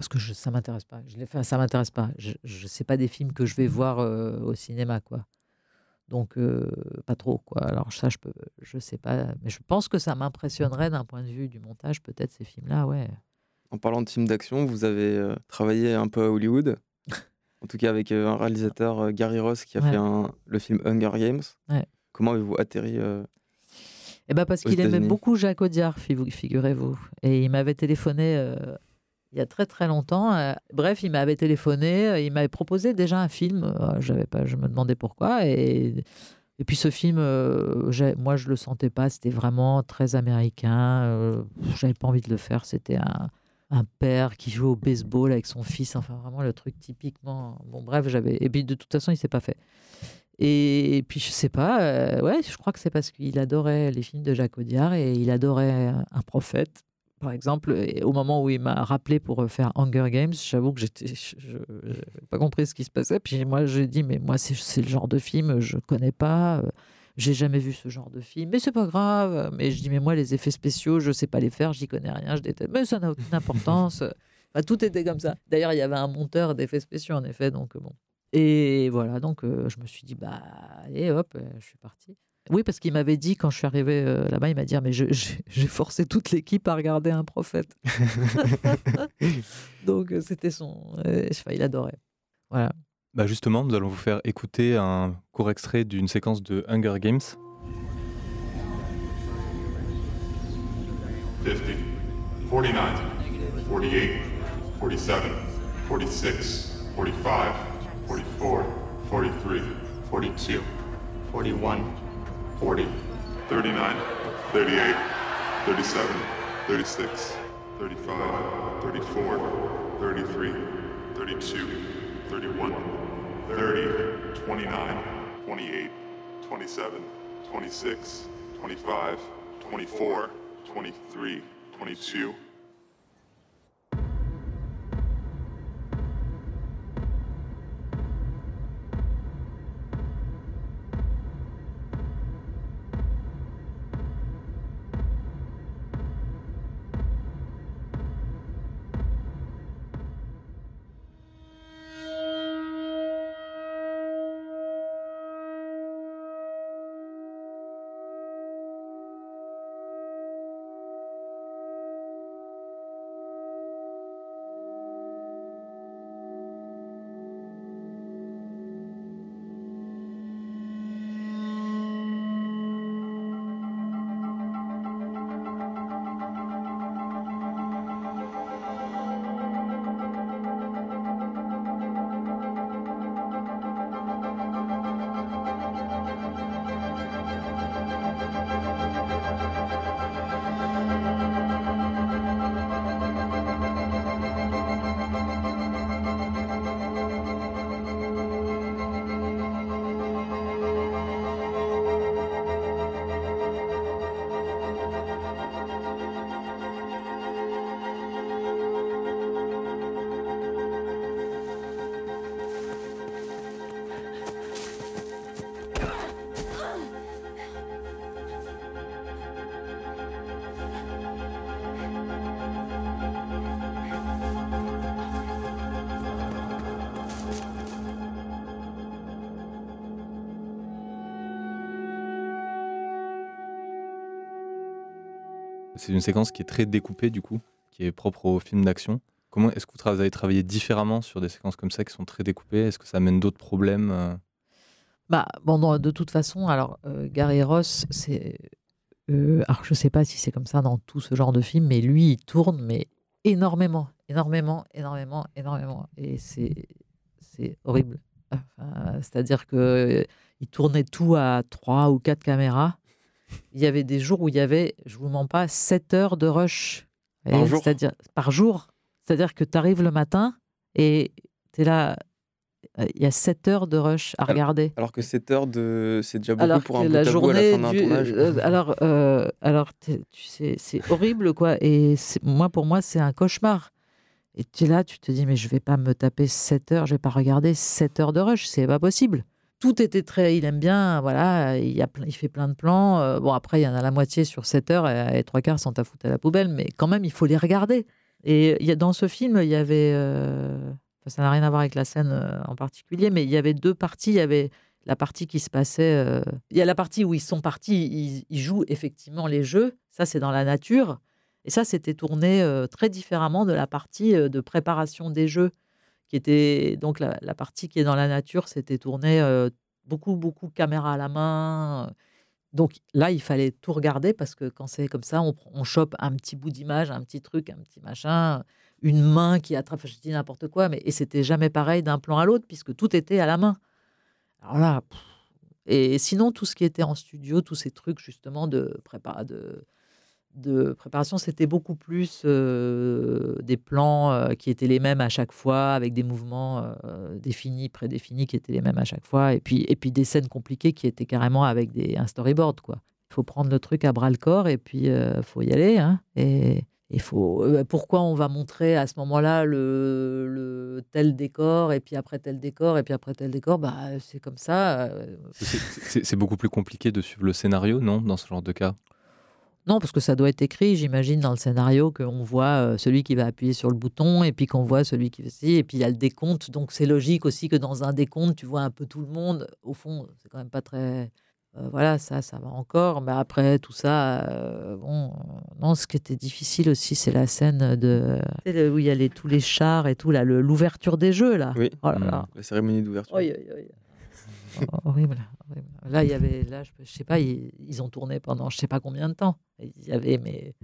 parce que je, ça m'intéresse pas. Je l'ai fait, ça m'intéresse pas. Je, je sais pas des films que je vais voir au cinéma, quoi. Donc, pas trop, quoi. Alors, ça, je peux, je sais pas. Mais je pense que ça m'impressionnerait d'un point de vue du montage, peut-être, ces films-là, ouais. En parlant de films d'action, vous avez travaillé un peu à Hollywood. en tout cas, avec un réalisateur, Gary Ross, qui a fait un, le film Hunger Games. Comment avez-vous atterri eh ben parce qu'il aimait beaucoup Jacques Audiard, figurez-vous. Et il m'avait téléphoné il y a très très longtemps. Euh, bref, il m'avait téléphoné, euh, il m'avait proposé déjà un film. Euh, j'avais pas, je me demandais pourquoi. Et, puis ce film, moi je le sentais pas. C'était vraiment très américain. J'avais pas envie de le faire. C'était un, père qui joue au baseball avec son fils. Enfin vraiment le truc typiquement. Bon bref, j'avais. Et puis de toute façon, il s'est pas fait. Et, puis je sais pas. ouais, je crois que c'est parce qu'il adorait les films de Jacques Audiard et il adorait un prophète par exemple, au moment où il m'a rappelé pour euh, faire Hunger Games, j'avoue que j'étais, je n'ai pas compris ce qui se passait. Puis moi, j'ai dit, mais moi, c'est le genre de film, je connais pas, euh, j'ai jamais vu ce genre de film, mais c'est pas grave. Mais je dis, mais moi, les effets spéciaux, je sais pas les faire, j'y connais rien, je déteste. Mais ça n'a aucune importance. tout était comme ça. D'ailleurs, il y avait un monteur d'effets spéciaux, en effet, donc bon. Et voilà, donc euh, je me suis dit, bah, allez, hop, je suis parti. Oui, parce qu'il m'avait dit, quand je suis arrivé euh, là-bas, il m'a dit ah, mais j'ai forcé toute l'équipe à regarder un prophète. Donc, euh, c'était son. Euh, il adorait. Voilà. Bah justement, nous allons vous faire écouter un court extrait d'une séquence de Hunger Games. 50, 49, 48, 47, 46, 45, 44, 43, 42, 41. 40, 39, 38, 37, 36, 35, 34, 33, 32, 31, 30, 29, 28, 27, 26, 25, 24, 23, 22, C'est une séquence qui est très découpée du coup, qui est propre au film d'action. Comment est-ce que vous avez travaillé différemment sur des séquences comme ça qui sont très découpées? Est-ce que ça amène d'autres problèmes euh? Bah bon, de toute façon, alors euh, Gary Ross, c'est euh, je sais pas si c'est comme ça dans tout ce genre de film, mais lui il tourne mais énormément, énormément, énormément, énormément, et c'est c'est horrible. C'est-à-dire que il tournait tout à trois ou quatre caméras il y avait des jours où il y avait, je vous mens pas, 7 heures de rush. C'est-à-dire par jour. C'est-à-dire que tu arrives le matin et tu es là, il y a 7 heures de rush à regarder. Alors que 7 heures, de... c'est déjà beaucoup pour un la journée à la fin du... tournage. alors, alors tu sais, c'est horrible, quoi. Et moi, pour moi, c'est un cauchemar. Et tu es là, tu te dis, mais je vais pas me taper 7 heures, je vais pas regarder 7 heures de rush, c'est pas possible tout était très. Il aime bien, voilà, il, a, il fait plein de plans. Euh, bon, après, il y en a la moitié sur 7 heures et, trois quarts sont à foutre à la poubelle, mais quand même, il faut les regarder. Et il y a, dans ce film, il y avait. Euh, ça n'a rien à voir avec la scène euh, en particulier, mais il y avait deux parties. Il y avait la partie qui se passait. il y a la partie où ils sont partis, ils, jouent effectivement les jeux. Ça, c'est dans la nature. Et ça, c'était tourné très différemment de la partie de préparation des jeux qui était donc la, partie qui est dans la nature, c'était tourné beaucoup, beaucoup caméra à la main. Donc là, il fallait tout regarder parce que quand c'est comme ça, on, chope un petit bout d'image, un petit truc, un petit machin, une main qui attrape, je dis n'importe quoi, mais et c'était jamais pareil d'un plan à l'autre puisque tout était à la main. Alors là, et sinon tout ce qui était en studio, tous ces trucs justement de prépa, de de préparation, c'était beaucoup plus des plans qui étaient les mêmes à chaque fois, avec des mouvements définis, prédéfinis, qui étaient les mêmes à chaque fois, et puis, et puis des scènes compliquées qui étaient carrément avec des, un storyboard. quoi. Il faut prendre le truc à bras le corps et puis il faut y aller. Hein, et faut. pourquoi on va montrer à ce moment-là le, le, tel décor et puis après tel décor et puis après tel décor? Bah c'est comme ça. C'est beaucoup plus compliqué de suivre le scénario, non, dans ce genre de cas? Non, parce que ça doit être écrit, j'imagine, dans le scénario, qu'on voit celui qui va appuyer sur le bouton, et puis qu'on voit celui qui va... Et puis il y a le décompte, donc c'est logique aussi que dans un décompte, tu vois un peu tout le monde. Au fond, c'est quand même pas très... voilà, ça, ça va encore. Mais après, tout ça, bon... non, ce qui était difficile aussi, c'est la scène de... où il y a tous les chars et tout, là, l'ouverture des jeux, là. Oui, oh la cérémonie d'ouverture. Horrible, Là, il y avait, là, je, sais pas, ils, ont tourné pendant je sais pas combien de temps. Il y avait, mais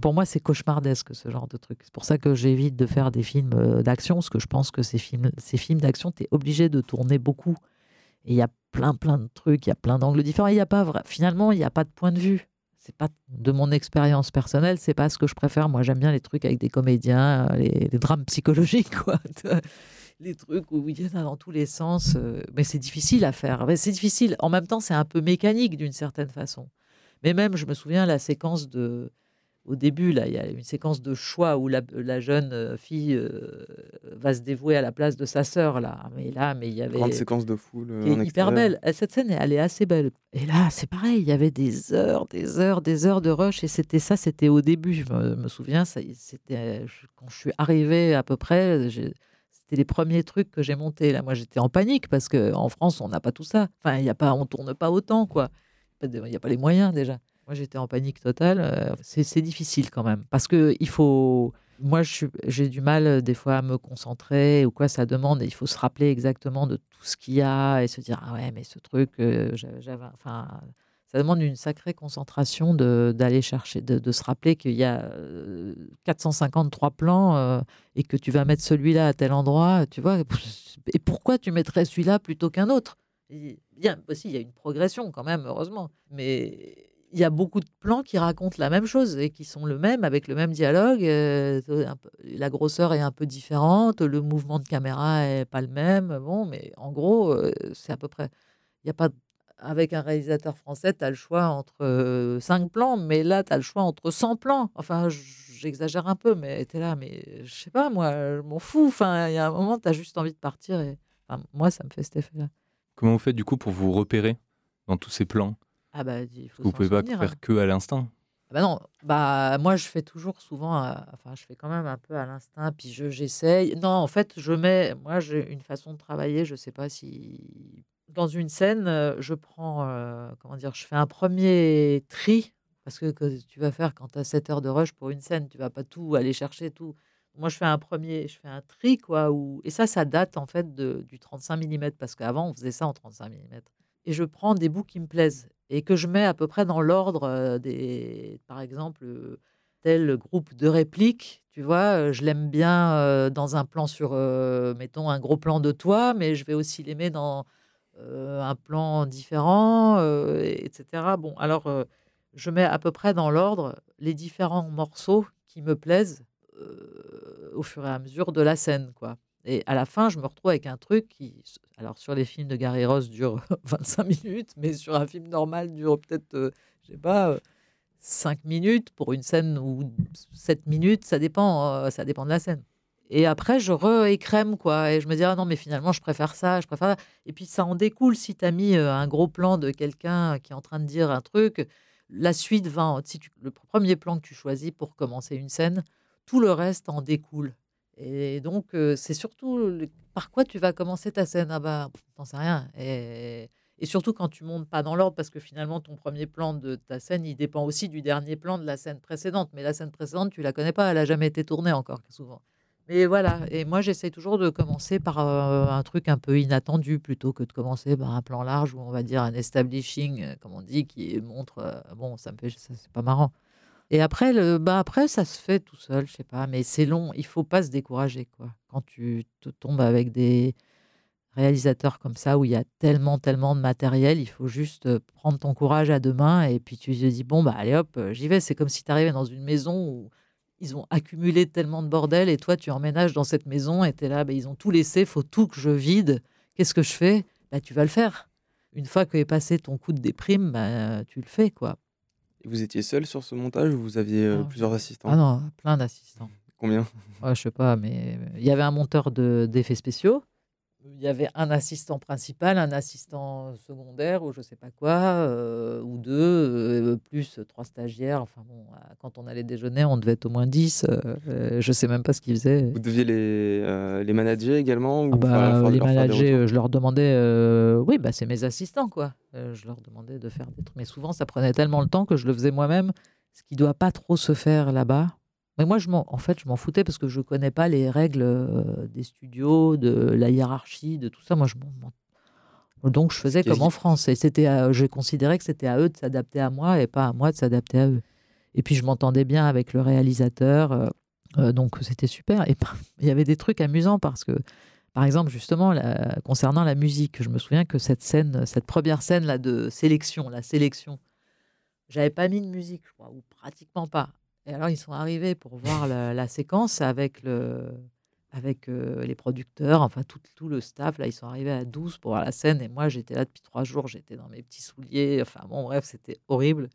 pour moi, c'est cauchemardesque ce genre de truc. C'est pour ça que j'évite de faire des films euh, d'action, parce que je pense que ces films, ces films d'action, tu es obligé de tourner beaucoup. Et il y a plein, plein de trucs, il y a plein d'angles différents. Il y a pas finalement, il n'y a pas de point de vue. C'est pas de mon expérience personnelle, c'est pas ce que je préfère. Moi, j'aime bien les trucs avec des comédiens, les, les drames psychologiques, quoi les trucs où il y en a dans tous les sens. Euh, mais c'est difficile à faire. C'est difficile. En même temps, c'est un peu mécanique d'une certaine façon. Mais même, je me souviens, la séquence de. Au début, là, il y a une séquence de choix où la, jeune euh, fille euh, va se dévouer à la place de sa sœur. Là, mais là, mais il y avait grande séquence de foule. hyper belle. Cette scène, elle est assez belle. Et là, c'est pareil. Il y avait des heures, des heures, des heures de rush. Et c'était ça. C'était au début. Je me, souviens. C'était quand je suis arrivée à peu près c'était les premiers trucs que j'ai montés. Là, moi, j'étais en panique parce qu'en France, on n'a pas tout ça. Enfin, il y a pas, on tourne pas autant, quoi. Il n'y a pas les moyens déjà. Moi, j'étais en panique totale. Euh, c'est difficile quand même parce que il faut. Moi, j'ai du mal euh, des fois à me concentrer ou quoi. Ça demande. il faut se rappeler exactement de tout ce qu'il y a et se dire ah ouais, mais ce truc, euh. Enfin, ça demande une sacrée concentration d'aller chercher, de, se rappeler qu'il y a 453 euh, plans et que tu vas mettre celui-là à tel endroit, tu vois. Et pourquoi tu mettrais celui-là plutôt qu'un autre? Bien, aussi, il y a une progression quand même, heureusement. Mais il y a beaucoup de plans qui racontent la même chose et qui sont le même, avec le même dialogue. Euh, la grosseur est un peu différente, le mouvement de caméra est pas le même. Bon, mais en gros, c'est à peu près. Il n'y a pas avec un réalisateur français, tu as le choix entre cinq plans, mais là, tu as le choix entre 100 plans. Enfin, j'exagère un peu, mais tu es là, mais je sais pas, moi, je m'en fous. Enfin, il y a un moment, tu as juste envie de partir. Moi, ça me fait cet effet-là. Comment vous faites du coup pour vous repérer dans tous ces plans? Ah bah, il faut Vous pouvez pas faire hein. que à l'instinct ah bah non, bah moi je fais toujours souvent, enfin je fais quand même un peu à l'instinct, puis je j'essaye. Non, en fait, je mets, moi j'ai une façon de travailler, je sais pas si dans une scène, je prends, comment dire, je fais un premier tri parce que, tu vas faire quand tu as 7 heures de rush pour une scène, tu vas pas tout aller chercher tout. Moi, je fais un premier, je fais un tri quoi, où, et ça, ça date en fait de, du 35 mm parce qu'avant on faisait ça en 35 mm. Et je prends des bouts qui me plaisent et que je mets à peu près dans l'ordre des, par exemple, tel groupe de répliques. Tu vois, je l'aime bien dans un plan sur, mettons, un gros plan de toi, mais je vais aussi l'aimer dans un plan différent, etc. Bon, alors, je mets à peu près dans l'ordre les différents morceaux qui me plaisent au fur et à mesure de la scène, quoi. Et à la fin, je me retrouve avec un truc qui, alors sur les films de Gary Ross, dure 25 minutes, mais sur un film normal, dure peut-être, je je sais pas, 5 minutes pour une scène ou 7 minutes, ça dépend, ça dépend de la scène. Et après, je re-écrème, quoi. Et je me dis, ah non, mais finalement, je préfère ça, je préfère ça. Et puis, ça en découle si tu as mis un gros plan de quelqu'un qui est en train de dire un truc. La suite va, si le premier plan que tu choisis pour commencer une scène, tout le reste en découle. Et donc, c'est surtout par quoi tu vas commencer ta scène? Ah bah, t'en sais rien. Et, et, surtout quand tu montes pas dans l'ordre, parce que finalement, ton premier plan de ta scène, il dépend aussi du dernier plan de la scène précédente. Mais la scène précédente, tu la connais pas, elle a jamais été tournée encore, souvent. Mais voilà, et moi j'essaie toujours de commencer par un truc un peu inattendu plutôt que de commencer par un plan large ou on va dire un establishing, comme on dit, qui montre bon, ça me fait c'est pas marrant. Et après le bah après ça se fait tout seul, je sais pas, mais c'est long, il faut pas se décourager quoi. Quand tu te tombes avec des réalisateurs comme ça où il y a tellement tellement de matériel, il faut juste prendre ton courage à deux mains et puis tu te dis bon bah allez hop, j'y vais, c'est comme si tu arrivais dans une maison où ils ont accumulé tellement de bordel et toi, tu emménages dans cette maison et tu es là, bah, ils ont tout laissé, faut tout que je vide. Qu'est-ce que je fais? Bah, Tu vas le faire. Une fois que est passé ton coup de déprime, bah, tu le fais. quoi. Vous étiez seul sur ce montage ou vous aviez euh, plusieurs assistants Ah non, plein d'assistants. Combien? Je sais pas, mais il y avait un monteur d'effets spéciaux il y avait un assistant principal, un assistant secondaire ou je sais pas quoi, euh, ou deux, euh, plus trois stagiaires. Enfin bon, euh, quand on allait déjeuner, on devait être au moins dix. Je je sais même pas ce qu'ils faisaient. Vous deviez les, les manager également ou ah bah, Les manager, je leur demandais, oui, bah, c'est mes assistants quoi. je leur demandais de faire des trucs. Mais souvent, ça prenait tellement le temps que je le faisais moi-même, ce qui doit pas trop se faire là-bas. Mais moi, je en fait, je m'en foutais parce que je ne connais pas les règles des studios, de la hiérarchie, de tout ça. Moi, je donc je faisais comme en France. Et c'était, je considérais que c'était à eux de s'adapter à moi et pas à moi de s'adapter à eux. Et puis je m'entendais bien avec le réalisateur, donc c'était super. Et il y avait des trucs amusants parce que, par exemple, justement, concernant la musique, je me souviens que cette scène, cette première scène là de sélection, la sélection, j'avais pas mis de musique, je crois, ou pratiquement pas. Et alors, ils sont arrivés pour voir la, séquence avec, le, avec les producteurs, enfin tout, tout, le staff. Là, ils sont arrivés à 12 pour voir la scène. Et moi, j'étais là depuis trois jours. J'étais dans mes petits souliers. Enfin, bon, bref, c'était horrible.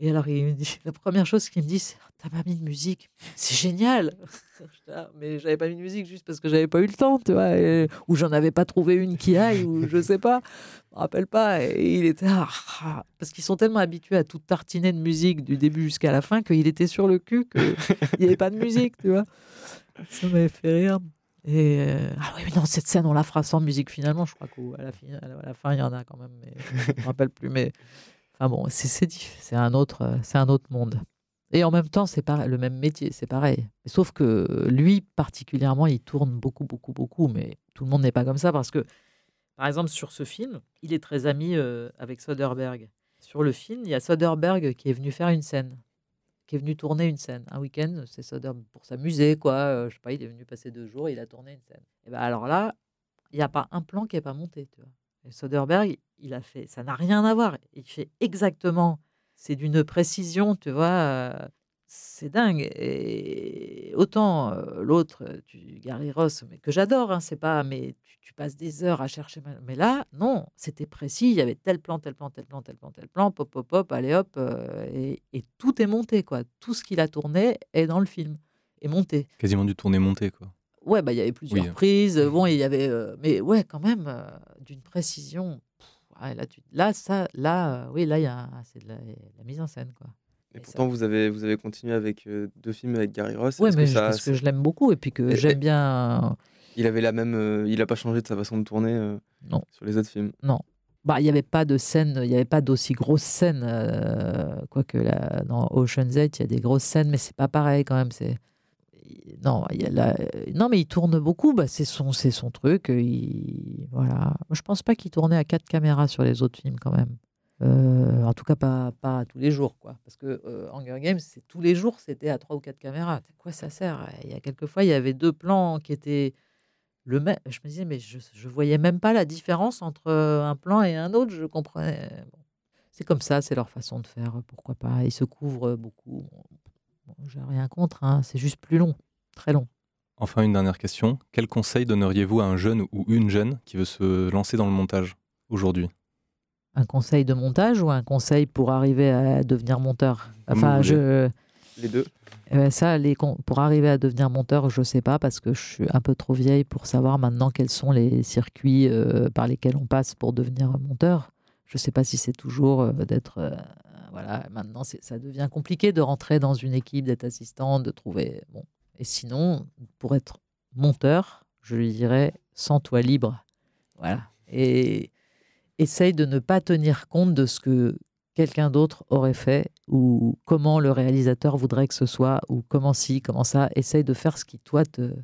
Et alors, il me dit, la première chose qu'il me dit, c'est T'as pas mis de musique C'est génial Mais j'avais pas mis de musique juste parce que j'avais pas eu le temps, tu vois, ou j'en avais pas trouvé une qui aille, ou je sais pas, je me rappelle pas. Et il était. Ah, ah, parce qu'ils sont tellement habitués à tout tartiner de musique du début jusqu'à la fin qu'il était sur le cul qu'il n'y avait pas de musique, tu vois. Ça m'avait fait rire. Et euh, ah oui, mais non, cette scène, on la fera sans musique finalement. Je crois qu'à la, fin, la fin, il y en a quand même, mais je me rappelle plus. Mais Enfin bon, c'est un autre, euh, un autre monde. Et en même temps, c'est le même métier, c'est pareil. Sauf que lui, particulièrement, il tourne beaucoup, beaucoup, beaucoup. Mais tout le monde n'est pas comme ça parce que, par exemple, sur ce film, il est très ami euh, avec Soderbergh. Sur le film, il y a Soderbergh qui est venu faire une scène, qui est venu tourner une scène. Un week-end, c'est Soderbergh pour s'amuser, quoi. Euh, je sais pas, il est venu passer deux jours, il a tourné une scène. Et ben alors là, il n'y a pas un plan qui n'est pas monté. Soderbergh, il a fait, ça n'a rien à voir. Il fait exactement, c'est d'une précision, tu vois, c'est dingue. Et autant l'autre, Gary Ross, mais que j'adore, hein, c'est pas, mais tu, passes des heures à chercher. Mais là, non, c'était précis. Il y avait tel plan, tel plan, tel plan, tel plan, tel plan, pop, pop, pop, allez hop, et, et, tout est monté, quoi. Tout ce qu'il a tourné est dans le film, est monté. Quasiment du tourné monté, quoi. Ouais, bah, il y avait plusieurs prises. Bon, il y avait. mais ouais, quand même, d'une précision. là, tu, là, ça, là, oui, là, il y a, c'est de la, mise en scène, quoi. Et, pourtant, vous avez, vous avez continué avec deux films avec Gary Ross. Oui, mais que parce que je l'aime beaucoup et puis que j'aime bien. Il avait la même. il n'a pas changé de sa façon de tourner non. sur les autres films. Non. Bah, il n'y avait pas de scène, il n'y avait pas d'aussi grosse scène. quoique là, dans Ocean's 8, il y a des grosses scènes, mais c'est pas pareil quand même. C'est non, non, mais il tourne beaucoup. Bah, c'est son, son truc. Il, voilà. Je pense pas qu'il tournait à quatre caméras sur les autres films quand même. Euh, en tout cas, pas, pas tous les jours, quoi. Parce que euh, Hunger Games, tous les jours, c'était à trois ou quatre caméras. À quoi ça sert Il y a quelques fois, il y avait deux plans qui étaient le même. Je me disais, mais je, je voyais même pas la différence entre un plan et un autre. Je comprenais. C'est comme ça, c'est leur façon de faire. Pourquoi pas? Ils se couvrent beaucoup. J'ai rien contre, hein, c'est juste plus long, très long. Enfin, une dernière question. Quel conseil donneriez-vous à un jeune ou une jeune qui veut se lancer dans le montage aujourd'hui? Un conseil de montage ou un conseil pour arriver à devenir monteur? Enfin, je. Les deux ça, les, pour arriver à devenir monteur, je ne sais pas parce que je suis un peu trop vieille pour savoir maintenant quels sont les circuits euh, par lesquels on passe pour devenir monteur. Je ne sais pas si c'est toujours euh, d'être. Voilà, maintenant, ça devient compliqué de rentrer dans une équipe, d'être assistant, de trouver. Bon. Et sinon, pour être monteur, je lui dirais sens-toi libre. Voilà. Et essaye de ne pas tenir compte de ce que quelqu'un d'autre aurait fait ou comment le réalisateur voudrait que ce soit ou comment si, comment ça. Essaye de faire ce qui toi te,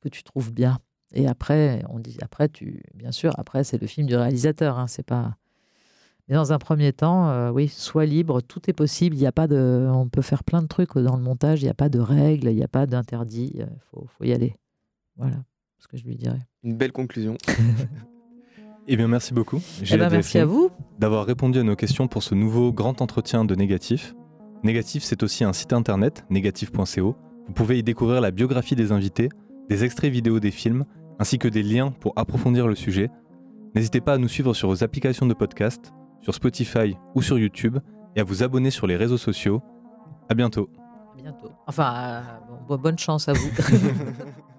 que tu trouves bien. Et après, on dit après tu, bien sûr, après c'est le film du réalisateur, hein, c'est pas. Mais dans un premier temps, euh, oui, sois libre, tout est possible. Il y a pas de, on peut faire plein de trucs dans le montage. Il n'y a pas de règles, il n'y a pas d'interdit. Il faut, faut y aller. Voilà ce que je lui dirais. Une belle conclusion. Eh bien, merci beaucoup. Eh ben, merci à vous d'avoir répondu à nos questions pour ce nouveau grand entretien de Négatif. Négatif, c'est aussi un site internet, négatif.co. Vous pouvez y découvrir la biographie des invités, des extraits vidéo des films, ainsi que des liens pour approfondir le sujet. N'hésitez pas à nous suivre sur vos applications de podcast, sur Spotify ou sur YouTube, et à vous abonner sur les réseaux sociaux. À bientôt. bientôt. Enfin, euh, bonne chance à vous.